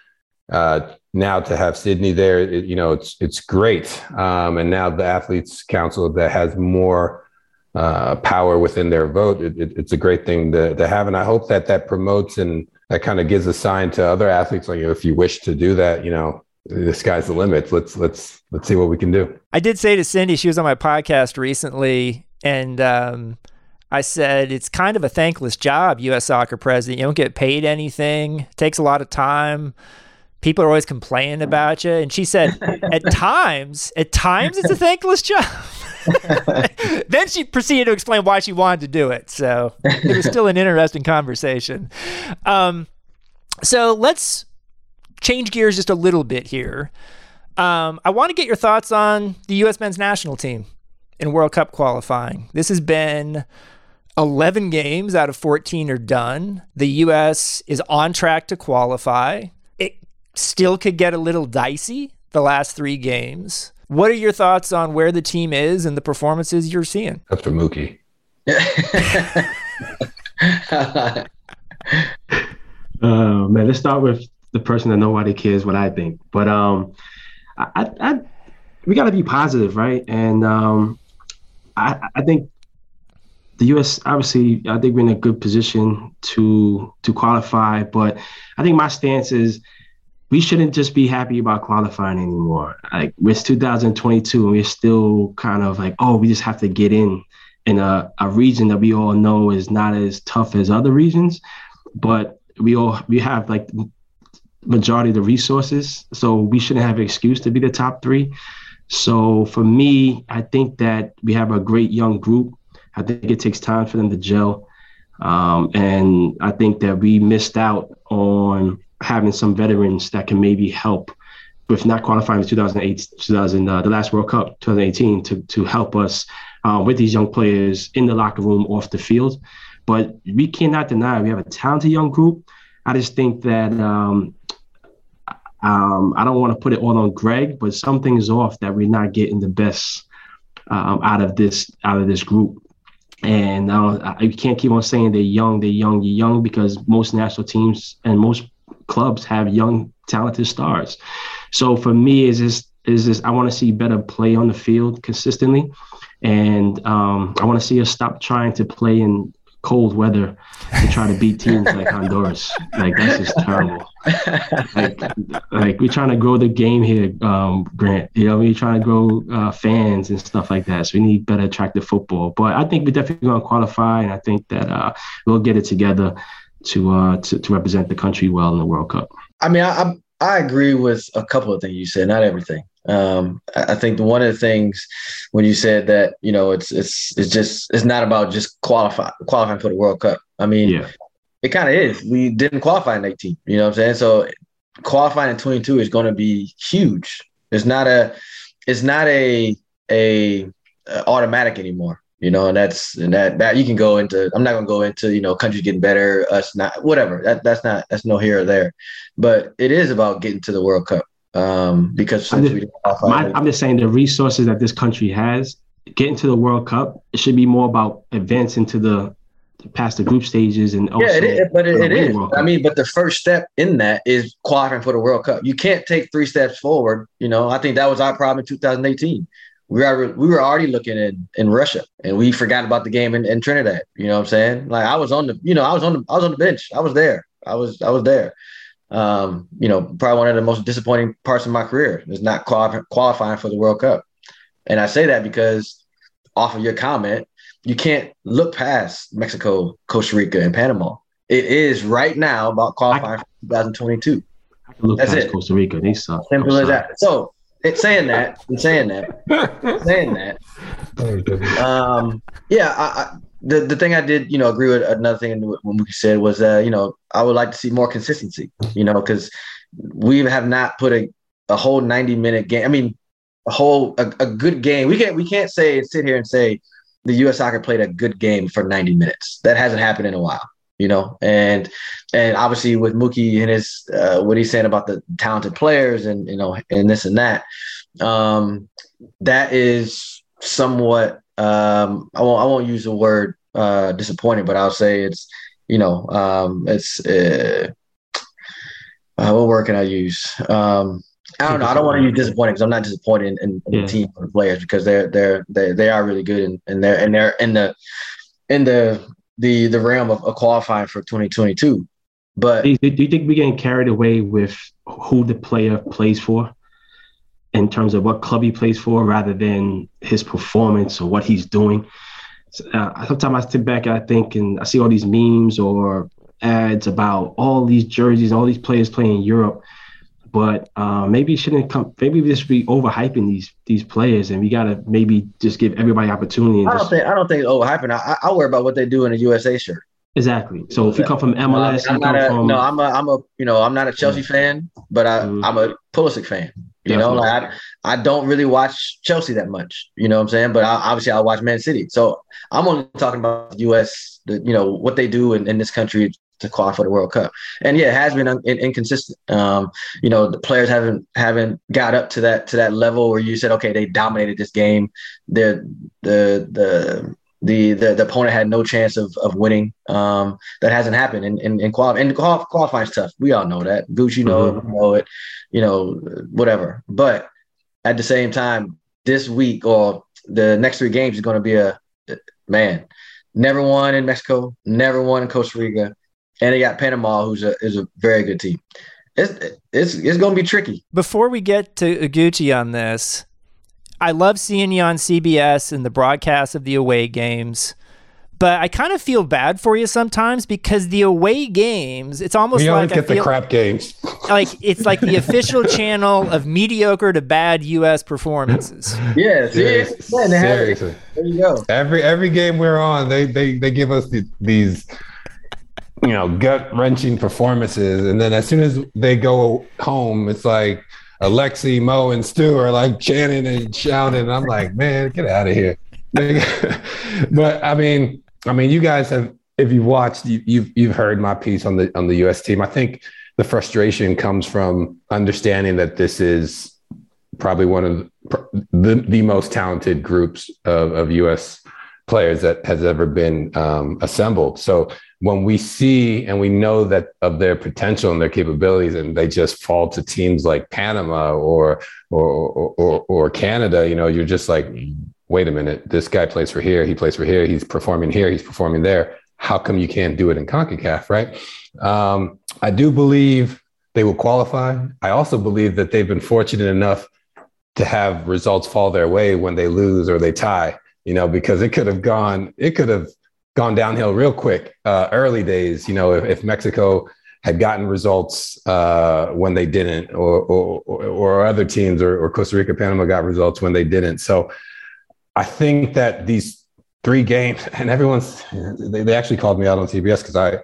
C: uh, now to have Cindy there, it, you know, it's it's great. Um, and now the athletes council that has more uh, power within their vote, it, it, it's a great thing to, to have. And I hope that that promotes and that kind of gives a sign to other athletes, like you, if you wish to do that, you know, the sky's the limit. Let's let's let's see what we can do.
A: I did say to Cindy, she was on my podcast recently, and um, I said it's kind of a thankless job, U.S. Soccer president. You don't get paid anything. Takes a lot of time people are always complaining about you. And she said, at times, at times it's a thankless job. then she proceeded to explain why she wanted to do it. So it was still an interesting conversation. Um, so let's change gears just a little bit here. Um, I want to get your thoughts on the U.S. men's national team in World Cup qualifying. This has been 11 games out of 14 are done. The U.S. is on track to qualify still could get a little dicey the last three games. What are your thoughts on where the team is and the performances you're seeing?
C: That's for Mookie.
E: uh, man, let's start with the person that nobody cares what I think. But um, I, I, I we got to be positive, right? And um, I, I think the U.S. obviously, I think we're in a good position to to qualify. But I think my stance is we shouldn't just be happy about qualifying anymore. Like it's 2022 and we're still kind of like, oh, we just have to get in in a, a region that we all know is not as tough as other regions, but we all we have like majority of the resources, so we shouldn't have an excuse to be the top three. So for me, I think that we have a great young group. I think it takes time for them to gel, um, and I think that we missed out on having some veterans that can maybe help with not qualifying the 2008, 2000, uh, the last World Cup, 2018, to to help us uh, with these young players in the locker room, off the field. But we cannot deny we have a talented young group. I just think that um, um, I don't want to put it all on Greg, but something's off that we're not getting the best um, out of this out of this group. And uh, I, can't keep on saying they're young, they're young, they're young, because most national teams and most clubs have young, talented stars. So for me, is this is this I want to see better play on the field consistently, and um, I want to see us stop trying to play in cold weather to try to beat teams like Honduras. Like that's just terrible. Like, like we're trying to grow the game here, um, Grant. You know, we're trying to grow uh, fans and stuff like that. So we need better attractive football. But I think we're definitely going to qualify, and I think that uh, we'll get it together to uh to, to represent the country well in the World Cup.
D: I mean, I I agree with a couple of things you said, not everything. Um, I think one of the things when you said that you know it's it's it's just it's not about just qualify qualifying for the World Cup. I mean, yeah. it kind of is. We didn't qualify in 18. You know what I'm saying? So qualifying in 22 is going to be huge. It's not a it's not a a, a automatic anymore you know, and that's and that that you can go into. I'm not gonna go into you know countries getting better, us not whatever. That that's not that's no here or there, but it is about getting to the World Cup um, because
E: I'm just, my, I'm just saying the resources that this country has getting to the World Cup. It should be more about advancing to the past the group stages and also
D: yeah, it is, but it, it is. I mean, but the first step in that is qualifying for the World Cup. You can't take three steps forward. You know, I think that was our problem in 2018. We were we were already looking in in Russia, and we forgot about the game in, in Trinidad. You know what I'm saying? Like I was on the, you know, I was on the, I was on the bench. I was there. I was I was there. Um, you know, probably one of the most disappointing parts of my career is not quali- qualifying for the World Cup. And I say that because off of your comment, you can't look past Mexico, Costa Rica, and Panama. It is right now about qualifying for 2022.
E: I can look
D: That's
E: past
D: it.
E: Costa Rica. They suck.
D: Simple as that. So, it's saying that, and saying that, saying that, um, yeah, I, I, the the thing I did, you know, agree with another thing when we said was, uh, you know, I would like to see more consistency, you know, because we have not put a, a whole ninety minute game. I mean, a whole a, a good game. We can't we can't say sit here and say the U.S. Soccer played a good game for ninety minutes. That hasn't happened in a while, you know, and and obviously with Mookie and his uh, what he's saying about the talented players and you know and this and that, um, that is somewhat um, I won't I won't use the word uh, disappointing, but I'll say it's you know um, it's uh, uh, what word can I use? Um, I don't know. I don't want to use disappointing because I'm not disappointed in, in, in
E: Yeah.
D: the team or the players because they're they're they they are really good and, and they're and they're in the in the the the realm of, of qualifying for 2022. But
E: Do you, think we're getting carried away with who the player plays for in terms of what club he plays for rather than his performance or what he's doing? Uh, sometimes I sit back and I think and I see all these memes or ads about all these jerseys, all these players playing in Europe. But uh, maybe it shouldn't come. Maybe we just be overhyping these these players, and we gotta maybe just give everybody opportunity.
D: I don't
E: just,
D: think I don't think it's overhyping. I, I worry about what they do in a USA shirt.
E: exactly. So if you come from MLS,
D: I'm
E: you
D: not
E: come
D: a,
E: from
D: no, I'm a, I'm a, you know, I'm not a Chelsea fan, but I,
E: Mhm.
D: I'm a Pulisic fan. You know, like I, I don't really watch Chelsea that much. You know what I'm saying? But I, obviously, I watch Man City. So I'm only talking about the U.S. The, you know what they do in, in this country to qualify for the World Cup. And yeah, it has been un, in, inconsistent. Um, you know, the players haven't haven't got up to that to that level where you said, okay, they dominated this game. They're the the the the, the opponent had no chance of, of winning. Um, that hasn't happened in in, in qualify. And qual- qualifying is tough. We all know that. Gucci know it. We know it. You know, whatever. But at the same time, this week or the next three games is going to be a man. Never won in Mexico. Never won in Costa Rica, and they got Panama, who's a is a very good team. It's it's it's going to be tricky.
A: Before we get to Gucci on this, I love seeing you on CBS and the broadcast of the away games. But I kind of feel bad for you sometimes because the away games, it's almost
C: We
A: like
C: always
A: I
C: get the
A: feel-
C: crap games.
A: like it's like the official channel of mediocre to bad U.S. performances.
D: Yeah, see,
C: Serious-
D: man, they
C: seriously.
D: there you go.
C: Every every game we're on, they they they give us the, these you know gut wrenching performances, and then as soon as they go home, it's like Alexi, Mo, and Stu are like chanting and shouting. I'm like, man, get out of here. but I mean, I mean, you guys have, if you've watched, you, you've you've heard my piece on the on the U.S. team. I think the frustration comes from understanding that this is probably one of the, the most talented groups of, of U.S. players that has ever been um, assembled. So when we see and we know that of their potential and their capabilities, and they just fall to teams like Panama or or or, or, Canada, you know, you're just like, wait a minute, this guy plays for here, he plays for here, he's performing here, he's performing there. How come you can't do it in CONCACAF, right? Um, I do believe they will qualify. I also believe that they've been fortunate enough to have results fall their way when they lose or they tie, you know, because it could have gone, it could have gone downhill real quick. Uh, early days, you know, if, if Mexico had gotten results uh, when they didn't, or, or, or other teams, or, or Costa Rica, Panama got results when they didn't. So I think that these three games, and everyone's, they, they actually called me out on CBS because I,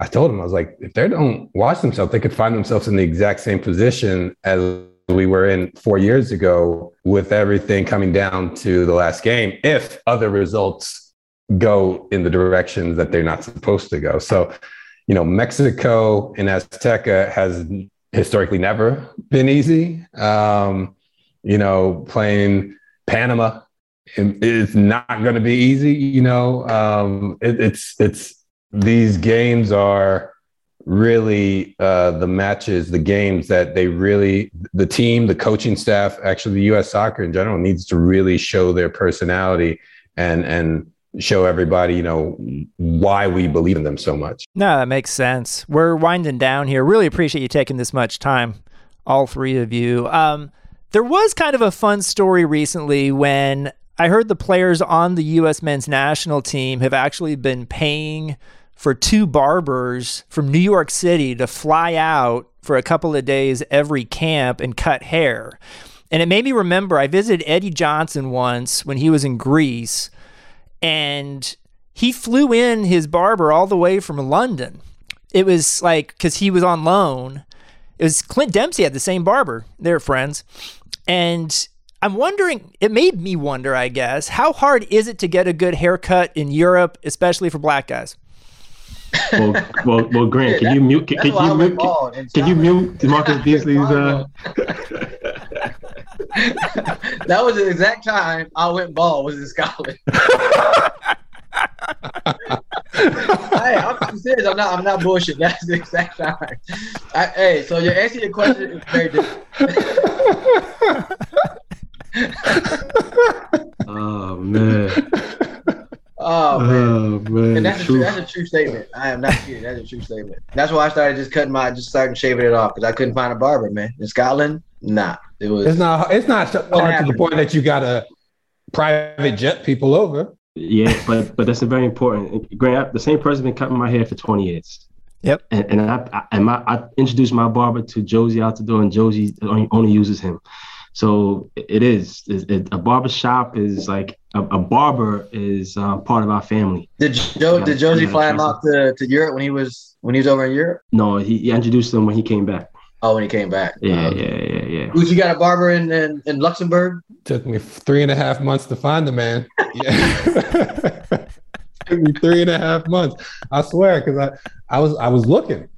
C: I told them, I was like, if they don't watch themselves, they could find themselves in the exact same position as we were in four years ago with everything coming down to the last game if other results go in the directions that they're not supposed to go. So, you know, Mexico and Azteca has historically never been easy. Um, you know, playing Panama is not going to be easy. You know, um, it, it's it's these games are really uh, the matches, the games that they really, the team, the coaching staff, actually the U.S. soccer in general needs to really show their personality and and show everybody, you know, why we believe in them so much.
A: No, that makes sense. We're winding down here. Really appreciate you taking this much time, all three of you. Um, there was kind of a fun story recently when I heard the players on the U.S. men's national team have actually been paying for two barbers from New York City to fly out for a couple of days every camp and cut hair. And it made me remember I visited Eddie Johnson once when he was in Greece, and he flew in his barber all the way from London. It was like, because he was on loan. It was Clint Dempsey had the same barber. They're friends. And I'm wondering, it made me wonder, I guess, how hard is it to get a good haircut in Europe, especially for black guys?
E: well, well, well, Grant, can you mute? Can, can you mute? Can, can you mute Marcus Beasley's? Uh...
D: that was the exact time I went bald Was in Scotland. hey, I'm, I'm, serious. I'm not. I'm not bullshit. That's the exact time. I, hey, so your answer to your question is very different.
E: oh man.
D: Oh man. oh man, and that's a, true, that's a true statement. I am not kidding. That's a true statement. That's why I started just cutting my, just starting shaving it off because I couldn't find a barber, man. In Scotland, nah, it was.
C: It's not. It's not hard to the point that you gotta private jet people over.
E: Yeah, but but that's a very important. Grant, the same person been cutting my hair for twenty years.
A: Yep.
E: And, and I, I and my I introduced my barber to Jozy Altidore, and Jozy only, only uses him. So it is. It, it, a barber shop is like a, a barber is uh, part of our family.
D: Did Joe? Did Jozy fly him out to, to Europe when he was when he was over in Europe?
E: No, he, he introduced him when he came back.
D: Oh, when he came back.
E: Yeah, um, yeah, yeah, yeah.
D: Who's you got a barber in, in, in Luxembourg?
C: Took me three and a half months to find the man. Yeah. Took me three and a half months. I swear, because I, I was I was looking.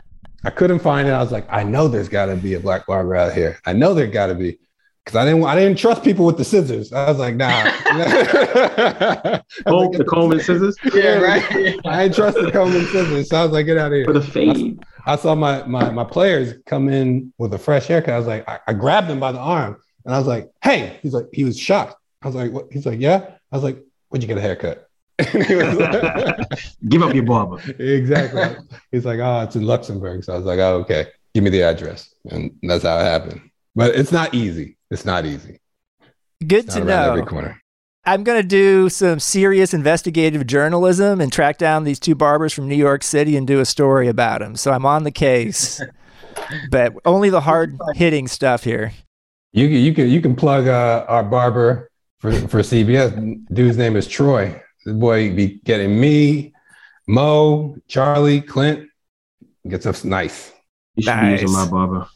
C: I couldn't find it. I was like, I know there's got to be a black barber out here. I know there got to be because I didn't I didn't trust people with the scissors. I was like, nah.
E: oh, the comb and scissors.
D: Yeah, right.
C: I didn't trust the comb and scissors. So I was like, get out of here.
E: For the fade.
C: I, I, saw my, my my players come in with a fresh haircut. I was like, I, I, grabbed him by the arm and I was like, hey. He's like, he was shocked. I was like, what? He's like, yeah. I was like, where'd you get a haircut?
E: Give up your barber.
C: exactly. He's like, oh, it's in Luxembourg. So I was like, oh, okay. Give me the address. And that's how it happened. But it's not easy. It's not easy.
A: Good to know. Every corner. I'm going to do some serious investigative journalism and track down these two barbers from New York City and do a story about them. So I'm on the case, but only the hard hitting stuff here.
C: You can you can you can plug uh, our barber for for CBS. Dude's name is Troy. The boy be getting me, Mo, Charlie, Clint. Gets us nice.
E: You should nice. be using my barber.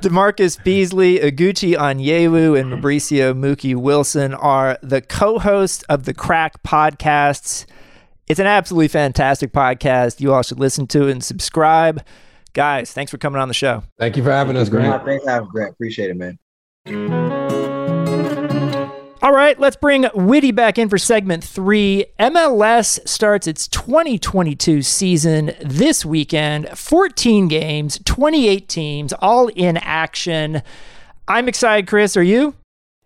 A: DaMarcus Beasley, Oguchi Onyewu, and Mauricio Mookie Wilson are the co-hosts of the Crack podcasts. It's an absolutely fantastic podcast. You all should listen to it and subscribe. Guys, thanks for coming on the show.
C: Thank you for having us, Grant.
D: Thanks for having Grant. Appreciate it, man.
A: All right, let's bring Whitty back in for segment three. MLS starts its 2022 season this weekend. 14 games, 28 teams, all in action. I'm excited, Chris. Are you?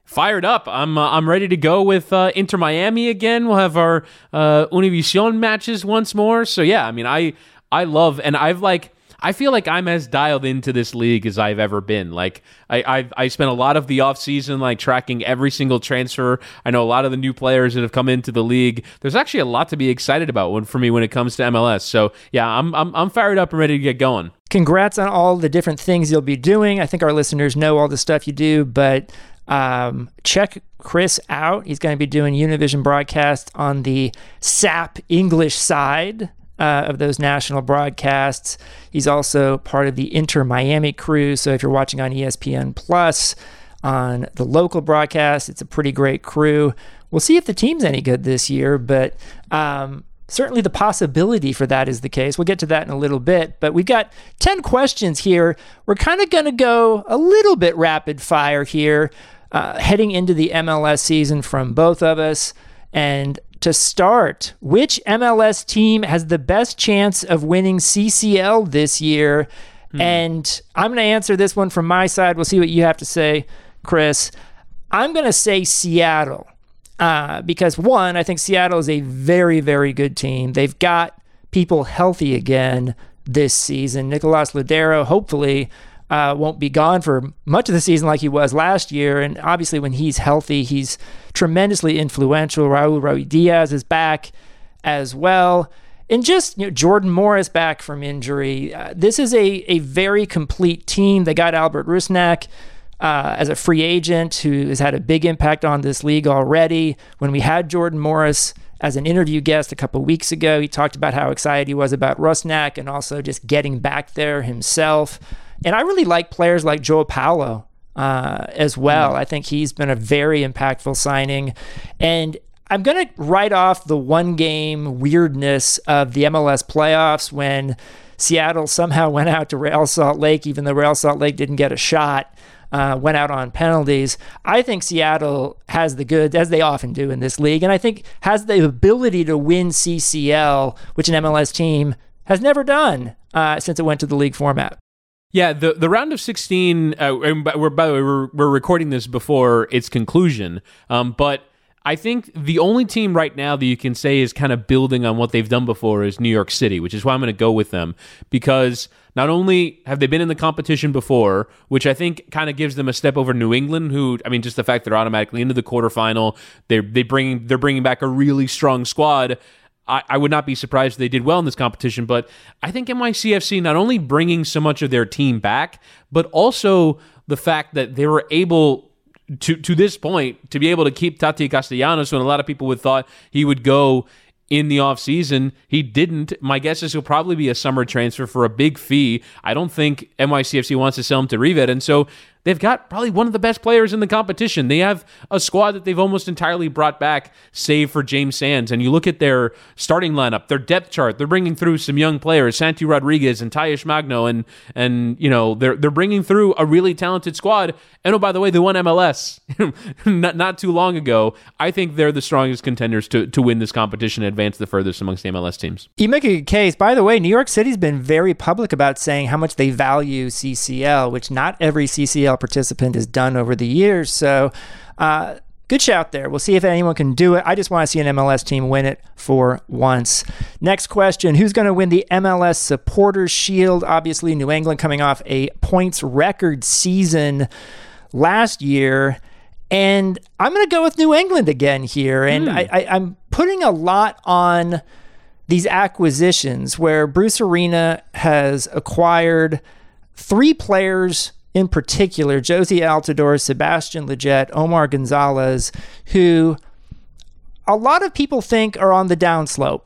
B: Fired up. I'm uh, I'm ready to go with uh, Inter Miami again. We'll have our uh, Univision matches once more. So yeah, I mean, I I love and I've like I feel like I'm as dialed into this league as I've ever been. Like I I've, I spent a lot of the offseason like tracking every single transfer. I know a lot of the new players that have come into the league. There's actually a lot to be excited about when, for me when it comes to MLS. So yeah, I'm I'm I'm fired up and ready to get going.
A: Congrats on all the different things you'll be doing. I think our listeners know all the stuff you do, but um, check Chris out. He's going to be doing Univision broadcast on the SAP English side uh, of those national broadcasts. He's also part of the Inter Miami crew. So if you're watching on ESPN Plus on the local broadcast, it's a pretty great crew. We'll see if the team's any good this year, but um, certainly the possibility for that is the case. We'll get to that in a little bit, but we've got 10 questions here. We're kind of going to go a little bit rapid fire here, uh, heading into the MLS season from both of us. And to start, which MLS team has the best chance of winning CCL this year? Hmm. And I'm going to answer this one from my side. We'll see what you have to say, Chris. I'm going to say Seattle uh, because, one, I think Seattle is a very, very good team. They've got people healthy again this season. Nicolas Lodeiro, hopefully, uh, won't be gone for much of the season like he was last year. And obviously, when he's healthy, he's tremendously influential. Raul Ruidíaz is back as well. And just you know, Jordan Morris back from injury. Uh, this is a, a very complete team. They got Albert Rusnak uh, as a free agent who has had a big impact on this league already. When we had Jordan Morris as an interview guest a couple weeks ago, he talked about how excited he was about Rusnak and also just getting back there himself. And I really like players like João Paulo uh, as well. Mm. I think he's been a very impactful signing. And I'm going to write off the one game weirdness of the MLS playoffs when Seattle somehow went out to Real Salt Lake, even though Real Salt Lake didn't get a shot. Uh, went out on penalties. I think Seattle has the goods, as they often do in this league, and I think has the ability to win CCL, which an MLS team has never done uh, since it went to the league format.
B: Yeah, the the round of sixteen. Uh, we're by the way we're, we're recording this before its conclusion, um, but I think the only team right now that you can say is kind of building on what they've done before is New York City, which is why I'm going to go with them because not only have they been in the competition before, which I think kind of gives them a step over New England, who I mean, just the fact they're automatically into the quarterfinal, they're they bring they're bringing back a really strong squad. I, I, would not be surprised if they did well in this competition. But I think NYCFC not only bringing so much of their team back, but also the fact that they were able to to this point to be able to keep Taty Castellanos when a lot of people would thought he would go in the offseason. He didn't. My guess is he'll probably be a summer transfer for a big fee. I don't think NYCFC wants to sell him to River. And so they've got probably one of the best players in the competition. They have a squad that they've almost entirely brought back, save for James Sands. And you look at their starting lineup, their depth chart. They're bringing through some young players, Santi Rodriguez and Talles Magno, and and you know they're they're bringing through a really talented squad. And oh, by the way, they won MLS not not too long ago. I think they're the strongest contenders to to win this competition and advance the furthest amongst the MLS teams.
A: You make a good case. By the way, New York City's been very public about saying how much they value CCL, which not every CCL participant has done over the years. So, uh, good shout there. We'll see if anyone can do it. I just want to see an MLS team win it for once. Next question Who's going to win the MLS Supporters Shield? Obviously, New England coming off a points record season last year. And I'm going to go with New England again here. And mm. I, I, I'm putting a lot on these acquisitions where Bruce Arena has acquired three players in particular, Jozy Altidore, Sebastian Lletget, Omar Gonzalez, who a lot of people think are on the downslope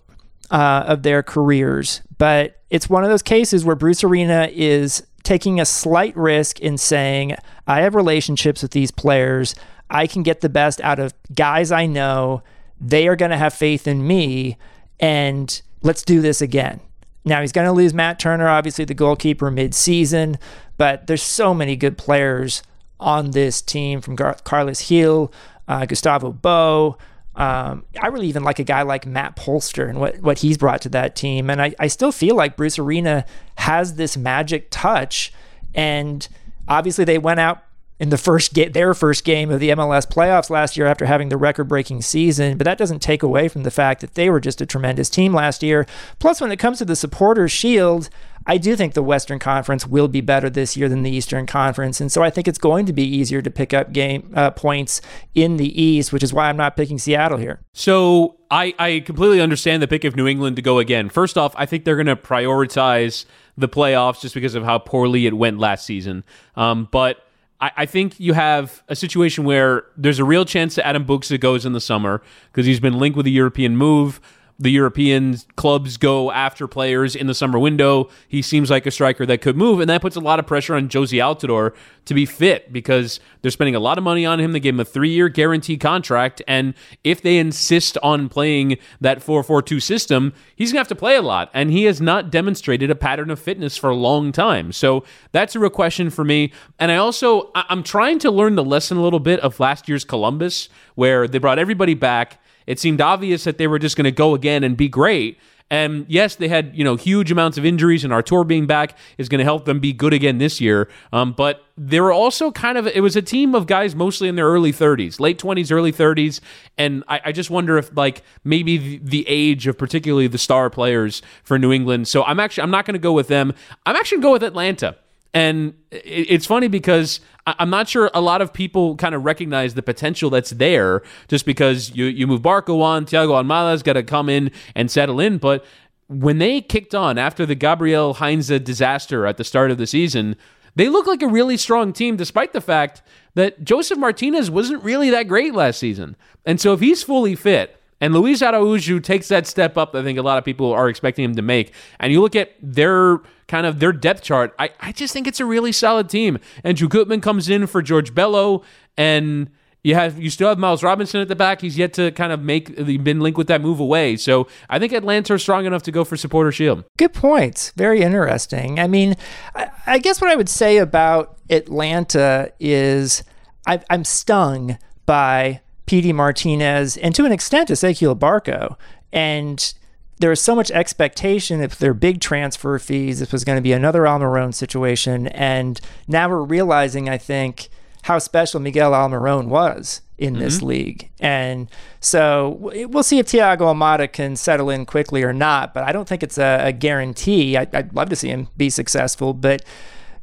A: uh, of their careers. But it's one of those cases where Bruce Arena is taking a slight risk in saying, I have relationships with these players. I can get the best out of guys I know. They are going to have faith in me. And let's do this again. Now he's going to lose Matt Turner, obviously the goalkeeper mid-season, but there's so many good players on this team from Gar- Carlos Gil, uh, Gustavo Bou. Um, I really even like a guy like Matt Polster and what, what he's brought to that team. And I, I still feel like Bruce Arena has this magic touch. And obviously, they went out in the first get their first game of the MLS playoffs last year after having the record-breaking season, but that doesn't take away from the fact that they were just a tremendous team last year. Plus when it comes to the supporters shield, I do think the Western Conference will be better this year than the Eastern Conference, and so I think it's going to be easier to pick up game uh, points in the East, which is why I'm not picking Seattle here.
B: So I, I completely understand the pick of New England to go again. First off, I think they're going to prioritize the playoffs just because of how poorly it went last season. Um, but I, I think you have a situation where there's a real chance that Adam Buksa goes in the summer because he's been linked with a European move the European clubs go after players in the summer window. He seems like a striker that could move, and that puts a lot of pressure on Jozy Altidore to be fit because they're spending a lot of money on him. They gave him a three-year guarantee contract, and if they insist on playing that 4-4-2 system, he's gonna have to play a lot, and he has not demonstrated a pattern of fitness for a long time. So that's a real question for me. And I also I'm trying to learn the lesson a little bit of last year's Columbus, where they brought everybody back It seemed obvious that they were just going to go again and be great. And yes, they had you know huge amounts of injuries, and Artur being back is going to help them be good again this year. Um, but they were also kind of it was a team of guys mostly in their early 30s, late 20s, early 30s, and I, I just wonder if like maybe the, the, age of particularly the star players for New England. So I'm actually I'm not going to go with them. I'm actually going to go with Atlanta. And it's funny because I'm not sure a lot of people kind of recognize the potential that's there just because you, you move Barco on, Thiago Almada's got to come in and settle in. But when they kicked on after the Gabriel Heinze disaster at the start of the season, they look like a really strong team despite the fact that Josef Martinez wasn't really that great last season. And so if he's fully fit, and Luiz Araujo takes that step up I think a lot of people are expecting him to make. And you look at their kind of their depth chart, I, I just think it's a really solid team. Andrew Gutman comes in for George Bello, and you have you still have Miles Robinson at the back. He's yet to kind of make the been linked with that move away. So I think Atlanta are strong enough to go for supporter shield.
A: Good points. Very interesting. I mean, I, I guess what I would say about Atlanta is I, I'm stung by Pity Martinez and to an extent Ezequiel Barco. And there was so much expectation if their big transfer fees, this was going to be another Almiron situation. And now we're realizing, I think, how special Miguel Almiron was in mm-hmm. this league. And so we'll see if Thiago Almada can settle in quickly or not, but I don't think it's a, a guarantee. I, would love to see him be successful, but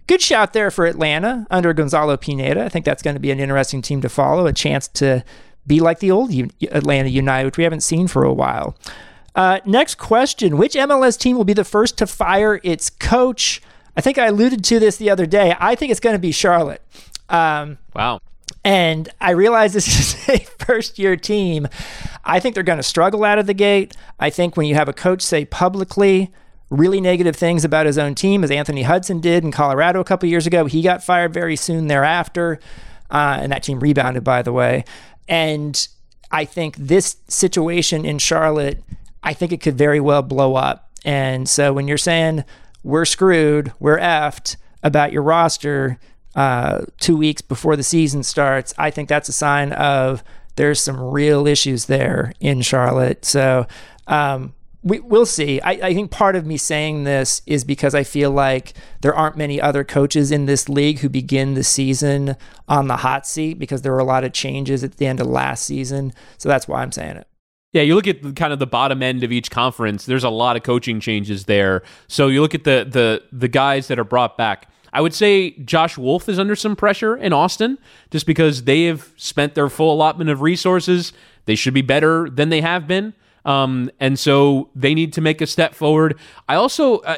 A: good shout there for Atlanta under Gonzalo Pineda. I think that's going to be an interesting team to follow, a chance to be like the old Atlanta United, which we haven't seen for a while. Uh, next question Which MLS team will be the first to fire its coach? I think I alluded to this the other day. I think it's going to be Charlotte.
B: Um, wow.
A: And I realize this is a first year team. I think they're going to struggle out of the gate. I think when you have a coach say publicly really negative things about his own team, as Anthony Hudson did in Colorado a couple years ago, he got fired very soon thereafter. Uh, and that team rebounded, by the way. And I think this situation in Charlotte, I think it could very well blow up. And so when you're saying we're screwed, we're effed about your roster uh, two weeks before the season starts, I think that's a sign of there's some real issues there in Charlotte. So um, we, we'll see. I, I think part of me saying this is because I feel like there aren't many other coaches in this league who begin the season on the hot seat because there were a lot of changes at the end of last season. So that's why I'm saying it.
B: Yeah, you look at kind of the bottom end of each conference. There's a lot of coaching changes there. So you look at the the the guys that are brought back. I would say Josh Wolff is under some pressure in Austin just because they have spent their full allotment of resources. They should be better than they have been. Um, and so they need to make a step forward. I also, uh,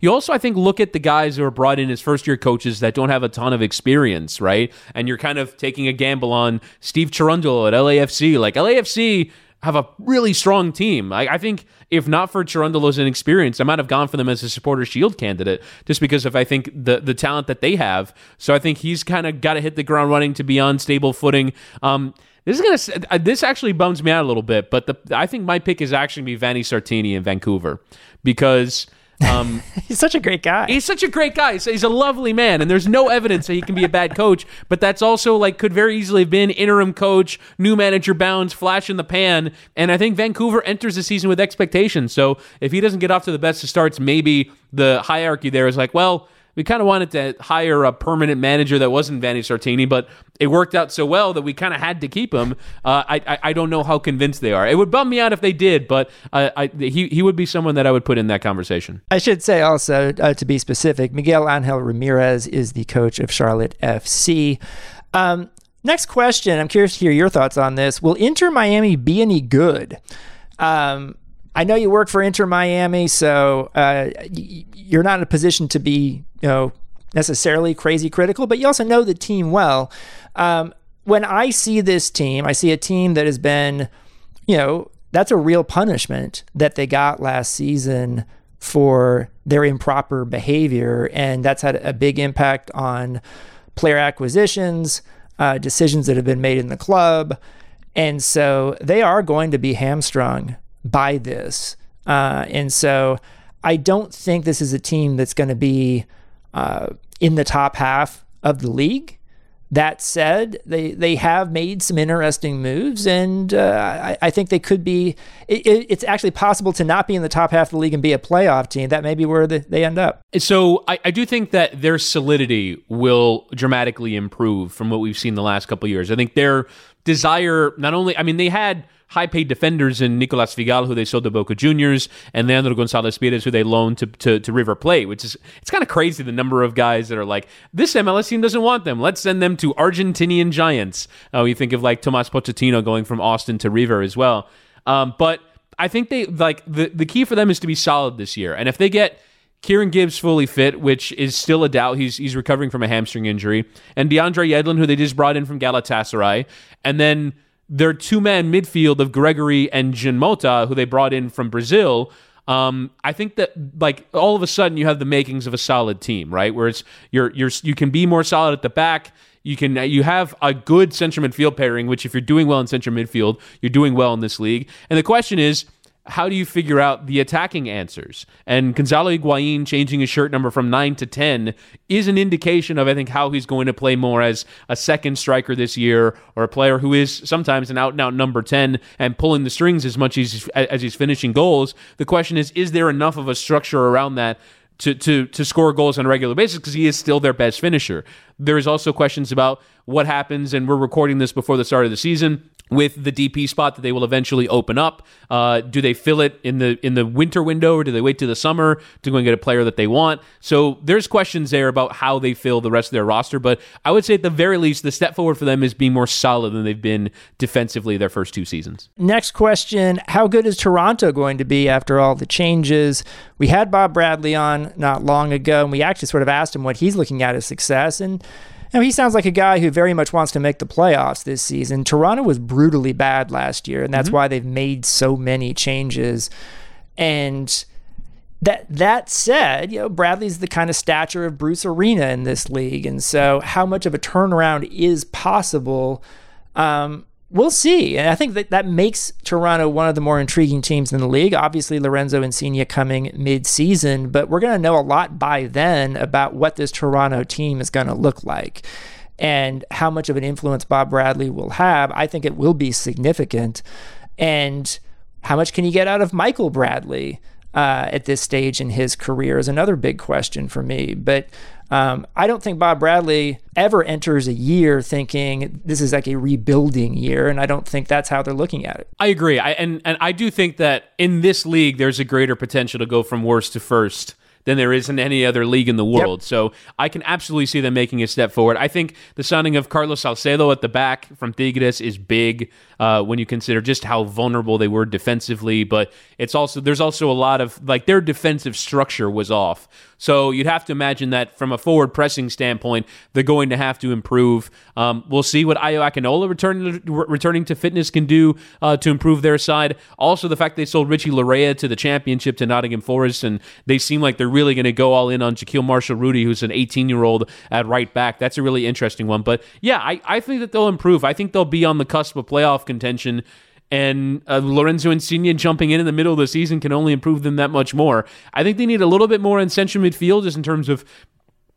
B: you also, I think, look at the guys who are brought in as first year coaches that don't have a ton of experience, right? And you're kind of taking a gamble on Steve Cherundolo at LAFC. Like LAFC have a really strong team. I, I think if not for Cherundolo's inexperience, I might have gone for them as a supporter shield candidate just because of I think the the talent that they have. So I think he's kind of got to hit the ground running to be on stable footing. Um, this is gonna. Uh, this actually bums me out a little bit, but the I think my pick is actually to be Vanni Sartini in Vancouver because. Um,
A: he's such a great guy.
B: He's such a great guy. He's a lovely man, and there's no evidence that he can be a bad coach. But that's also like could very easily have been interim coach, new manager bounds, flash in the pan. And I think Vancouver enters the season with expectations. So if he doesn't get off to the best of starts, maybe the hierarchy there is like, well, we kind of wanted to hire a permanent manager that wasn't Vanni Sartini, but it worked out so well that we kind of had to keep him. Uh, I, I, I don't know how convinced they are. It would bum me out if they did, but uh, I, he he would be someone that I would put in that conversation.
A: I should say also uh, to be specific, Miguel Angel Ramirez is the coach of Charlotte FC. Um, next question. I'm curious to hear your thoughts on this. Will Inter Miami be any good? Um, I know you work for Inter Miami, so uh, you're not in a position to be, you know, necessarily crazy critical, but you also know the team well. Um, when I see this team, I see a team that has been, you know, that's a real punishment that they got last season for their improper behavior, and that's had a big impact on player acquisitions, uh, decisions that have been made in the club. And so they are going to be hamstrung by this. Uh, and so I don't think this is a team that's going to be uh, in the top half of the league. That said, they they have made some interesting moves, and uh, I, I, think they could be. It, it's actually possible to not be in the top half of the league and be a playoff team. That may be where the, they end up.
B: So I, I, do think that their solidity will dramatically improve from what we've seen the last couple years. I think their desire, not only, I mean, they had high paid defenders in Nicolas Figal, who they sold to Boca Juniors, and Leandro Gonzalez Pirez, who they loaned to, to, to River Plate, which is, it's kind of crazy the number of guys that are like, this MLS team doesn't want them. Let's send them to Argentinian Giants. Oh, you think of like Tomas Pochettino going from Austin to River as well. Um, but I think they, like, the, the key for them is to be solid this year. And if they get, Kieran Gibbs fully fit, which is still a doubt. He's he's recovering from a hamstring injury. And DeAndre Yedlin, who they just brought in from Galatasaray. And then their two man midfield of Gregore and Jean Mota, who they brought in from Brazil. Um, I think that like all of a sudden you have the makings of a solid team, right? Where it's you're you're you can be more solid at the back. You can you have a good central midfield pairing, which if you're doing well in central midfield, you're doing well in this league. And the question is, how do you figure out the attacking answers? And Gonzalo Higuain changing his shirt number from 9 to 10 is an indication of, I think, how he's going to play more as a second striker this year or a player who is sometimes an out and out number 10 and pulling the strings as much as, as he's finishing goals. The question is, is there enough of a structure around that to to to score goals on a regular basis because he is still their best finisher. There is also questions about what happens, and we're recording this before the start of the season with the DP spot that they will eventually open up. Uh, do they fill it in the in the winter window, or do they wait to the summer to go and get a player that they want? So there's questions there about how they fill the rest of their roster. But I would say at the very least, the step forward for them is being more solid than they've been defensively their first two seasons.
A: Next question: How good is Toronto going to be after all the changes? We had Bob Bradley on not long ago, and we actually sort of asked him what he's looking at as success and now, he sounds like a guy who very much wants to make the playoffs this season. Toronto was brutally bad last year, and that's mm-hmm. why they've made so many changes. And that that said, you know, Bradley's the kind of stature of Bruce Arena in this league, and so how much of a turnaround is possible? Um, we'll see. And I think that that makes Toronto one of the more intriguing teams in the league. Obviously, Lorenzo Insigne coming mid-season, but we're going to know a lot by then about what this Toronto team is going to look like and how much of an influence Bob Bradley will have. I think it will be significant. And how much can you get out of Michael Bradley? Uh, at this stage in his career is another big question for me. But um, I don't think Bob Bradley ever enters a year thinking this is like a rebuilding year, and I don't think that's how they're looking at it.
B: I agree, I, and and I do think that in this league, there's a greater potential to go from worst to first than there is in any other league in the world. Yep. So I can absolutely see them making a step forward. I think the signing of Carlos Salcedo at the back from Tigres is big uh, when you consider just how vulnerable they were defensively. But it's also there's also a lot of like their defensive structure was off. So you'd have to imagine that from a forward pressing standpoint, they're going to have to improve. Um, we'll see what Ayo Akinola returning returning to fitness can do uh, to improve their side. Also, the fact they sold Richie Laryea to the championship to Nottingham Forest, and they seem like they're really going to go all in on Jahkeele Marshall Rutty, who's an 18 year old at right back. That's a really interesting one. But yeah, I, I think that they'll improve. I think they'll be on the cusp of playoff contention and uh, Lorenzo Insigne jumping in in the middle of the season can only improve them that much more. I think they need a little bit more in central midfield just in terms of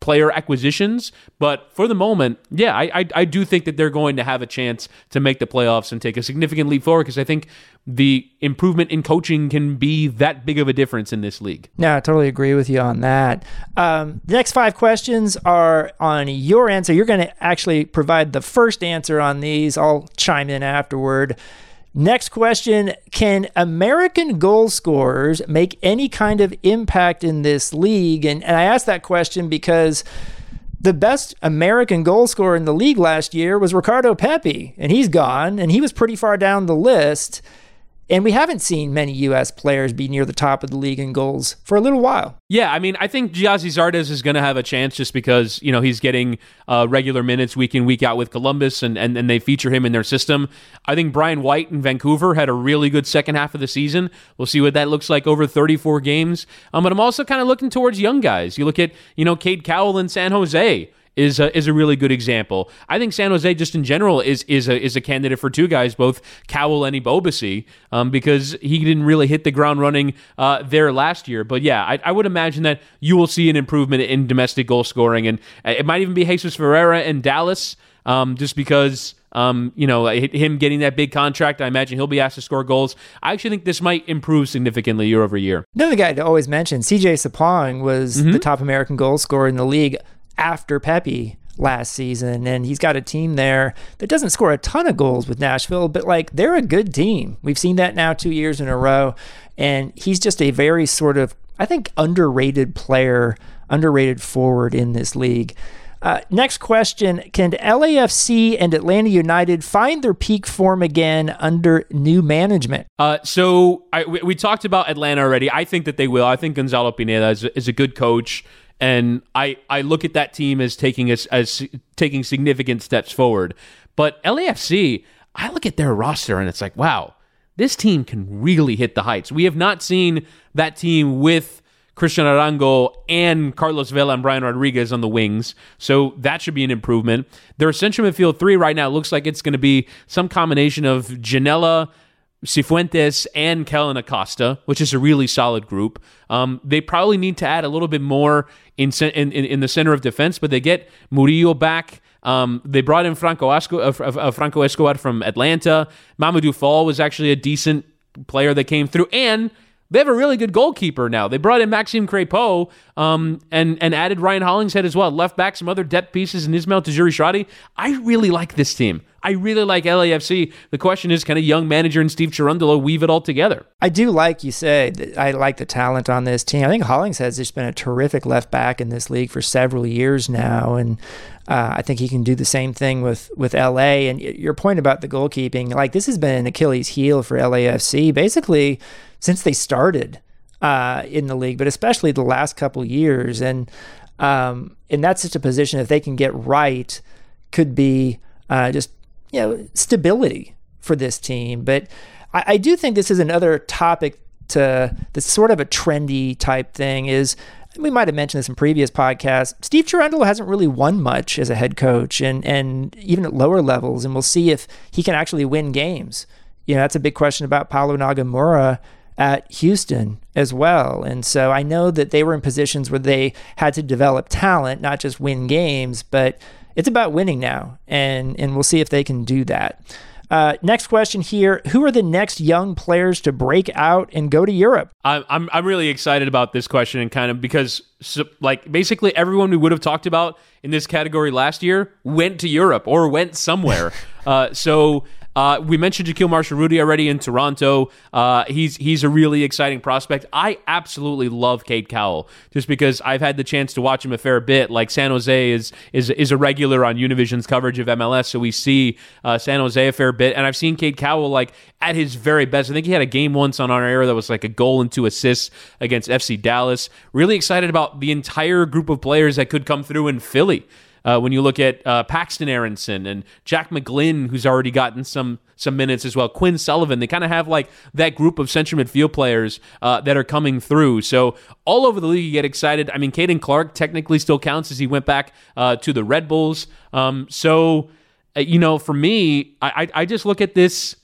B: player acquisitions. But for the moment, yeah, I, I, I do think that they're going to have a chance to make the playoffs and take a significant leap forward because I think the improvement in coaching can be that big of a difference in this league.
A: Yeah, I totally agree with you on that. Um, the next five questions are on your answer. You're going to actually provide the first answer on these. I'll chime in afterward. Next question Can American goal scorers make any kind of impact in this league? And, and I ask that question because the best American goal scorer in the league last year was Ricardo Pepi, and he's gone, and he was pretty far down the list. And we haven't seen many U.S. players be near the top of the league in goals for a little while.
B: Yeah, I mean, I think Gyasi Zardes is going to have a chance just because, you know, he's getting uh, regular minutes week in, week out with Columbus, and, and, and they feature him in their system. I think Brian White in Vancouver had a really good second half of the season. We'll see what that looks like over 34 games. Um, but I'm also kind of looking towards young guys. You look at, you know, Cade Cowell in San Jose is a, is a really good example. I think San Jose just in general is is a is a candidate for two guys, both Cowell and Ebobisse, um, because he didn't really hit the ground running uh, there last year. But yeah, I, I, would imagine that you will see an improvement in domestic goal scoring, and it might even be Jesus Ferreira in Dallas. um, just because. Um, you know, him getting that big contract, I imagine he'll be asked to score goals. I actually think this might improve significantly year over year.
A: Another guy to always mention, CJ Sapong was mm-hmm. the top American goal scorer in the league after Pepi last season. And he's got a team there that doesn't score a ton of goals with Nashville, but like they're a good team. We've seen that now two years in a row. And he's just a very sort of, I think, underrated player, underrated forward in this league. Uh, next question Can LAFC and Atlanta United find their peak form again under new management?
B: Uh, so I, we, we, talked about Atlanta already. I think that they will. I think Gonzalo Pineda is, is a good coach and I I look at that team as taking as, as taking significant steps forward. But LAFC, I look at their roster and it's like, wow, this team can really hit the heights. We have not seen that team with Cristian Arango and Carlos Vela and Brian Rodriguez on the wings. So that should be an improvement. Their central midfield three right now looks like it's going to be some combination of Janela, Cifuentes and Kellyn Acosta, which is a really solid group. Um, they probably need to add a little bit more in, in, in the center of defense, but they get Murillo back. Um, they brought in Franco, Esco, uh, uh, Franco Escobar from Atlanta. Mamadou Fall was actually a decent player that came through, and they have a really good goalkeeper now. They brought in Maxime Crepeau um, and and added Ryan Hollingshead as well. Left back some other depth pieces in Ismael Tajouri-Shradi. I really like this team. I really like LAFC. The question is, can a young manager and Steve Cherundolo weave it all together?
A: I do like you said. I like the talent on this team. I think Hollingshead's just been a terrific left back in this league for several years now, and uh, I think he can do the same thing with with LA. And your point about the goalkeeping, like this has been an Achilles heel for LAFC basically since they started uh, in the league, but especially the last couple years. And um, and that's just a position if they can get right, could be uh, just you know stability for this team. But I, I do think this is another topic to this sort of a trendy type thing is we might have mentioned this in previous podcasts. Steve Cherundolo hasn't really won much as a head coach, and and even at lower levels. And we'll see if he can actually win games. You know, that's a big question about Paulo Nagamura at Houston as well. And so I know that they were in positions where they had to develop talent, not just win games, but it's about winning now, and and we'll see if they can do that. Uh, next question here: Who are the next young players to break out and go to Europe?
B: I'm I'm, I'm really excited about this question, and kind of because so, like basically everyone we would have talked about in this category last year went to Europe or went somewhere. uh, so uh, we mentioned Jahkeele Marshall Rutty already in Toronto. Uh, he's he's a really exciting prospect. I absolutely love Cade Cowell just because I've had the chance to watch him a fair bit. Like San Jose is is is a regular on Univision's coverage of MLS, so we see uh, San Jose a fair bit, and I've seen Cade Cowell like at his very best. I think he had a game once on our air that was like a goal and two assists against FC Dallas. Really excited about the entire group of players that could come through in Philly. Uh, when you look at uh, Paxton Aaronson and Jack McGlynn, who's already gotten some some minutes as well, Quinn Sullivan, they kind of have like that group of central midfield players uh, that are coming through. So all over the league, you get excited. I mean, Caden Clark technically still counts as he went back uh, to the Red Bulls. Um, so uh, you know, for me, I, I just look at this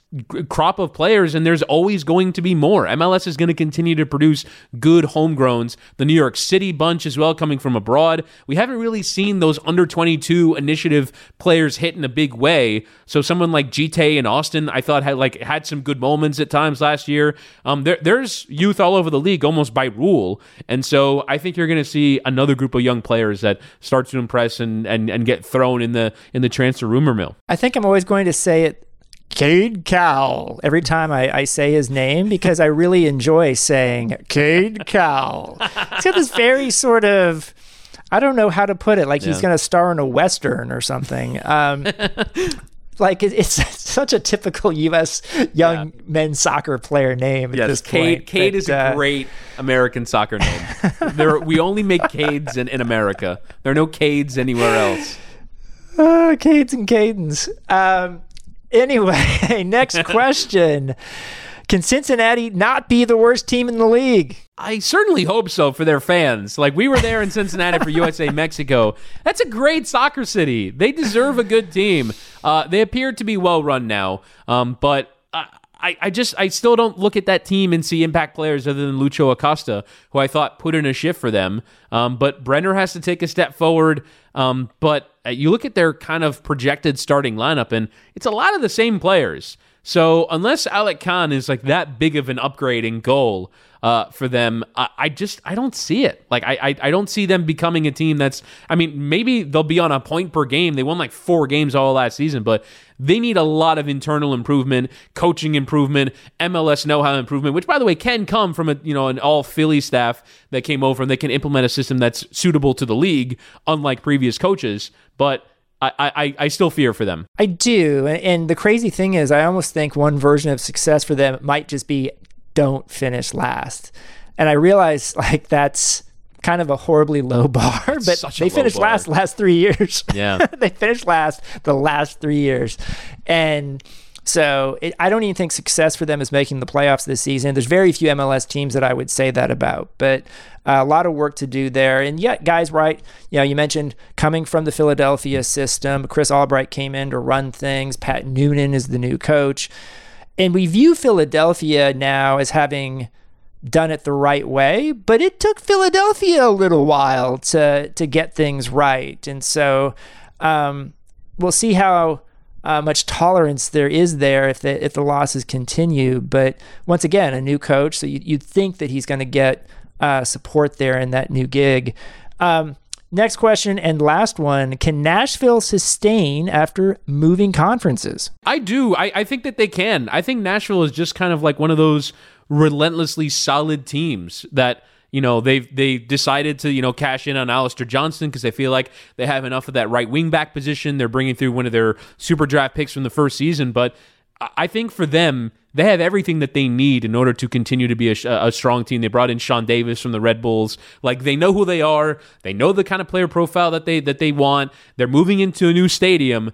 B: crop of players, and there's always going to be more. MLS is going to continue to produce good homegrowns. The New York City bunch as well, coming from abroad. We haven't really seen those under 22 initiative players hit in a big way. So someone like Djite and Austin, I thought had like had some good moments at times last year. Um, there, there's youth all over the league almost by rule, and so I think you're going to see another group of young players that start to impress and, and and get thrown in the in the transfer rumor mill.
A: I think I'm always going to say it Cade Cowell every time I, I, say his name because I really enjoy saying Cade Cowell. He's got this very sort of I don't know how to put it, like yeah. he's going to star in a western or something. Um, like it, it's such a typical U.S. young yeah. men's soccer player name at yes, this
B: Cade,
A: point.
B: Cade but, is a uh, great American soccer name. there, we only make Cades in, in America. There are no Cades anywhere else.
A: Uh, Cades and Cadens. Um, Anyway, next question. Can Cincinnati not be the worst team in the league?
B: I certainly hope so for their fans. Like we were there in Cincinnati for USA Mexico. That's a great soccer city. They deserve a good team. Uh, they appear to be well run now, um, but. I, I just I still don't look at that team and see impact players other than Lucho Acosta, who I thought put in a shift for them. Um, but Brenner has to take a step forward. Um, but Uh, you look at their kind of projected starting lineup, and it's a lot of the same players. So unless Alec Kann is like that big of an upgrading goal uh, for them, I, I, just I don't see it. Like I, I, I don't see them becoming a team that's. I mean, maybe they'll be on a point per game. They won like four games all last season, but they need a lot of internal improvement, coaching improvement, MLS know-how improvement. Which, by the way, can come from a you know an all Philly staff that came over and they can implement a system that's suitable to the league, unlike previous coaches. But I, I, I still fear for them.
A: I do. And the crazy thing is, I almost think one version of success for them might just be don't finish last. And I realize like that's kind of a horribly low bar, but they finished bar. last last three years.
B: Yeah.
A: they finished last the last three years. And so it, I don't even think success for them is making the playoffs this season. There's very few MLS teams that I would say that about, but uh, a lot of work to do there. And yet, guys, right? You know, you mentioned coming from the Philadelphia system. Chris Albright came in to run things. Pat Noonan is the new coach, and we view Philadelphia now as having done it the right way, but it took Philadelphia a little while to to get things right. And so um, we'll see how uh, much tolerance there is there if the if the losses continue. But once again, a new coach, so you, you'd think that he's going to get uh, support there in that new gig. Um, next question and last one: Can Nashville sustain after moving conferences?
B: I do. I, I think that they can. I think Nashville is just kind of like one of those relentlessly solid teams that you know they've they decided to you know cash in on Alistair Johnston because they feel like they have enough of that right wing back position. They're bringing through one of their super draft picks from the first season, but I think for them they have everything that they need in order to continue to be a, a, strong team. They brought in Sean Davis from the Red Bulls. Like they know who they are. They know the kind of player profile that they that they want. They're moving into a new stadium.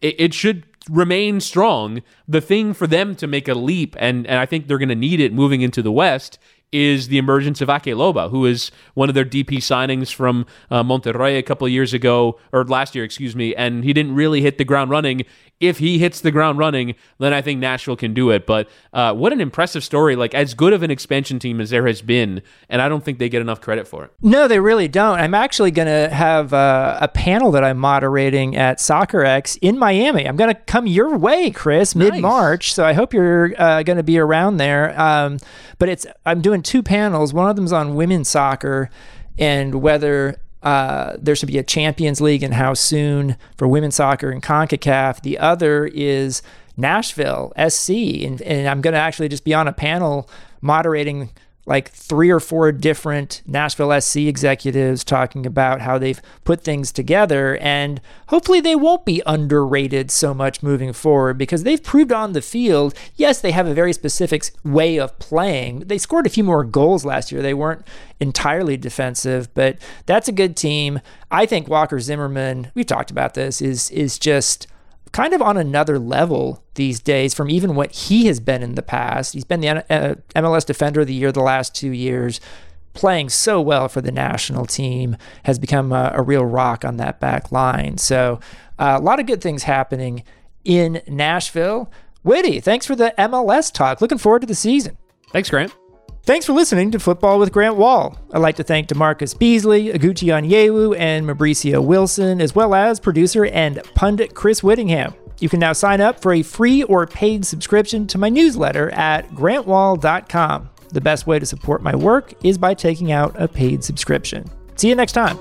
B: It, it should remain strong. The thing for them to make a leap, and, and I think they're going to need it moving into the West, is the emergence of Ake Loba, who is one of their DP signings from uh, Monterrey a couple years ago, or last year, excuse me, and he didn't really hit the ground running. If he hits the ground running, then I think Nashville can do it. But uh, what an impressive story! Like as good of an expansion team as there has been, and I don't think they get enough credit for it.
A: No, they really don't. I'm actually going to have uh, a panel that I'm moderating at Soccerex in Miami. I'm going to come your way, Chris, mid March. So I hope you're uh, going to be around there. Um, but it's I'm doing two panels. One of them's on women's soccer and whether uh, there should be a Champions League and how soon for women's soccer and CONCACAF. The other is Nashville SC. And, and I'm going to actually just be on a panel moderating like three or four different Nashville SC executives talking about how they've put things together. And hopefully they won't be underrated so much moving forward because they've proved on the field, yes, they have a very specific way of playing. They scored a few more goals last year. They weren't entirely defensive, but that's a good team. I think Walker Zimmerman, we've talked about this, is is just kind of on another level these days from even what he has been in the past. He's been the uh, MLS Defender of the Year the last two years, playing so well for the national team, has become a, a real rock on that back line. So, uh, a lot of good things happening in Nashville. Whitty, thanks for the MLS talk. Looking forward to the season.
B: Thanks, Grant.
A: Thanks for listening to Football with Grant Wahl. I'd like to thank DaMarcus Beasley, Oguchi Onyewu, and Mauricio Wilson, as well as producer and pundit Chris Whittingham. You can now sign up for a free or paid subscription to my newsletter at grantwahl.com. The best way to support my work is by taking out a paid subscription. See you next time.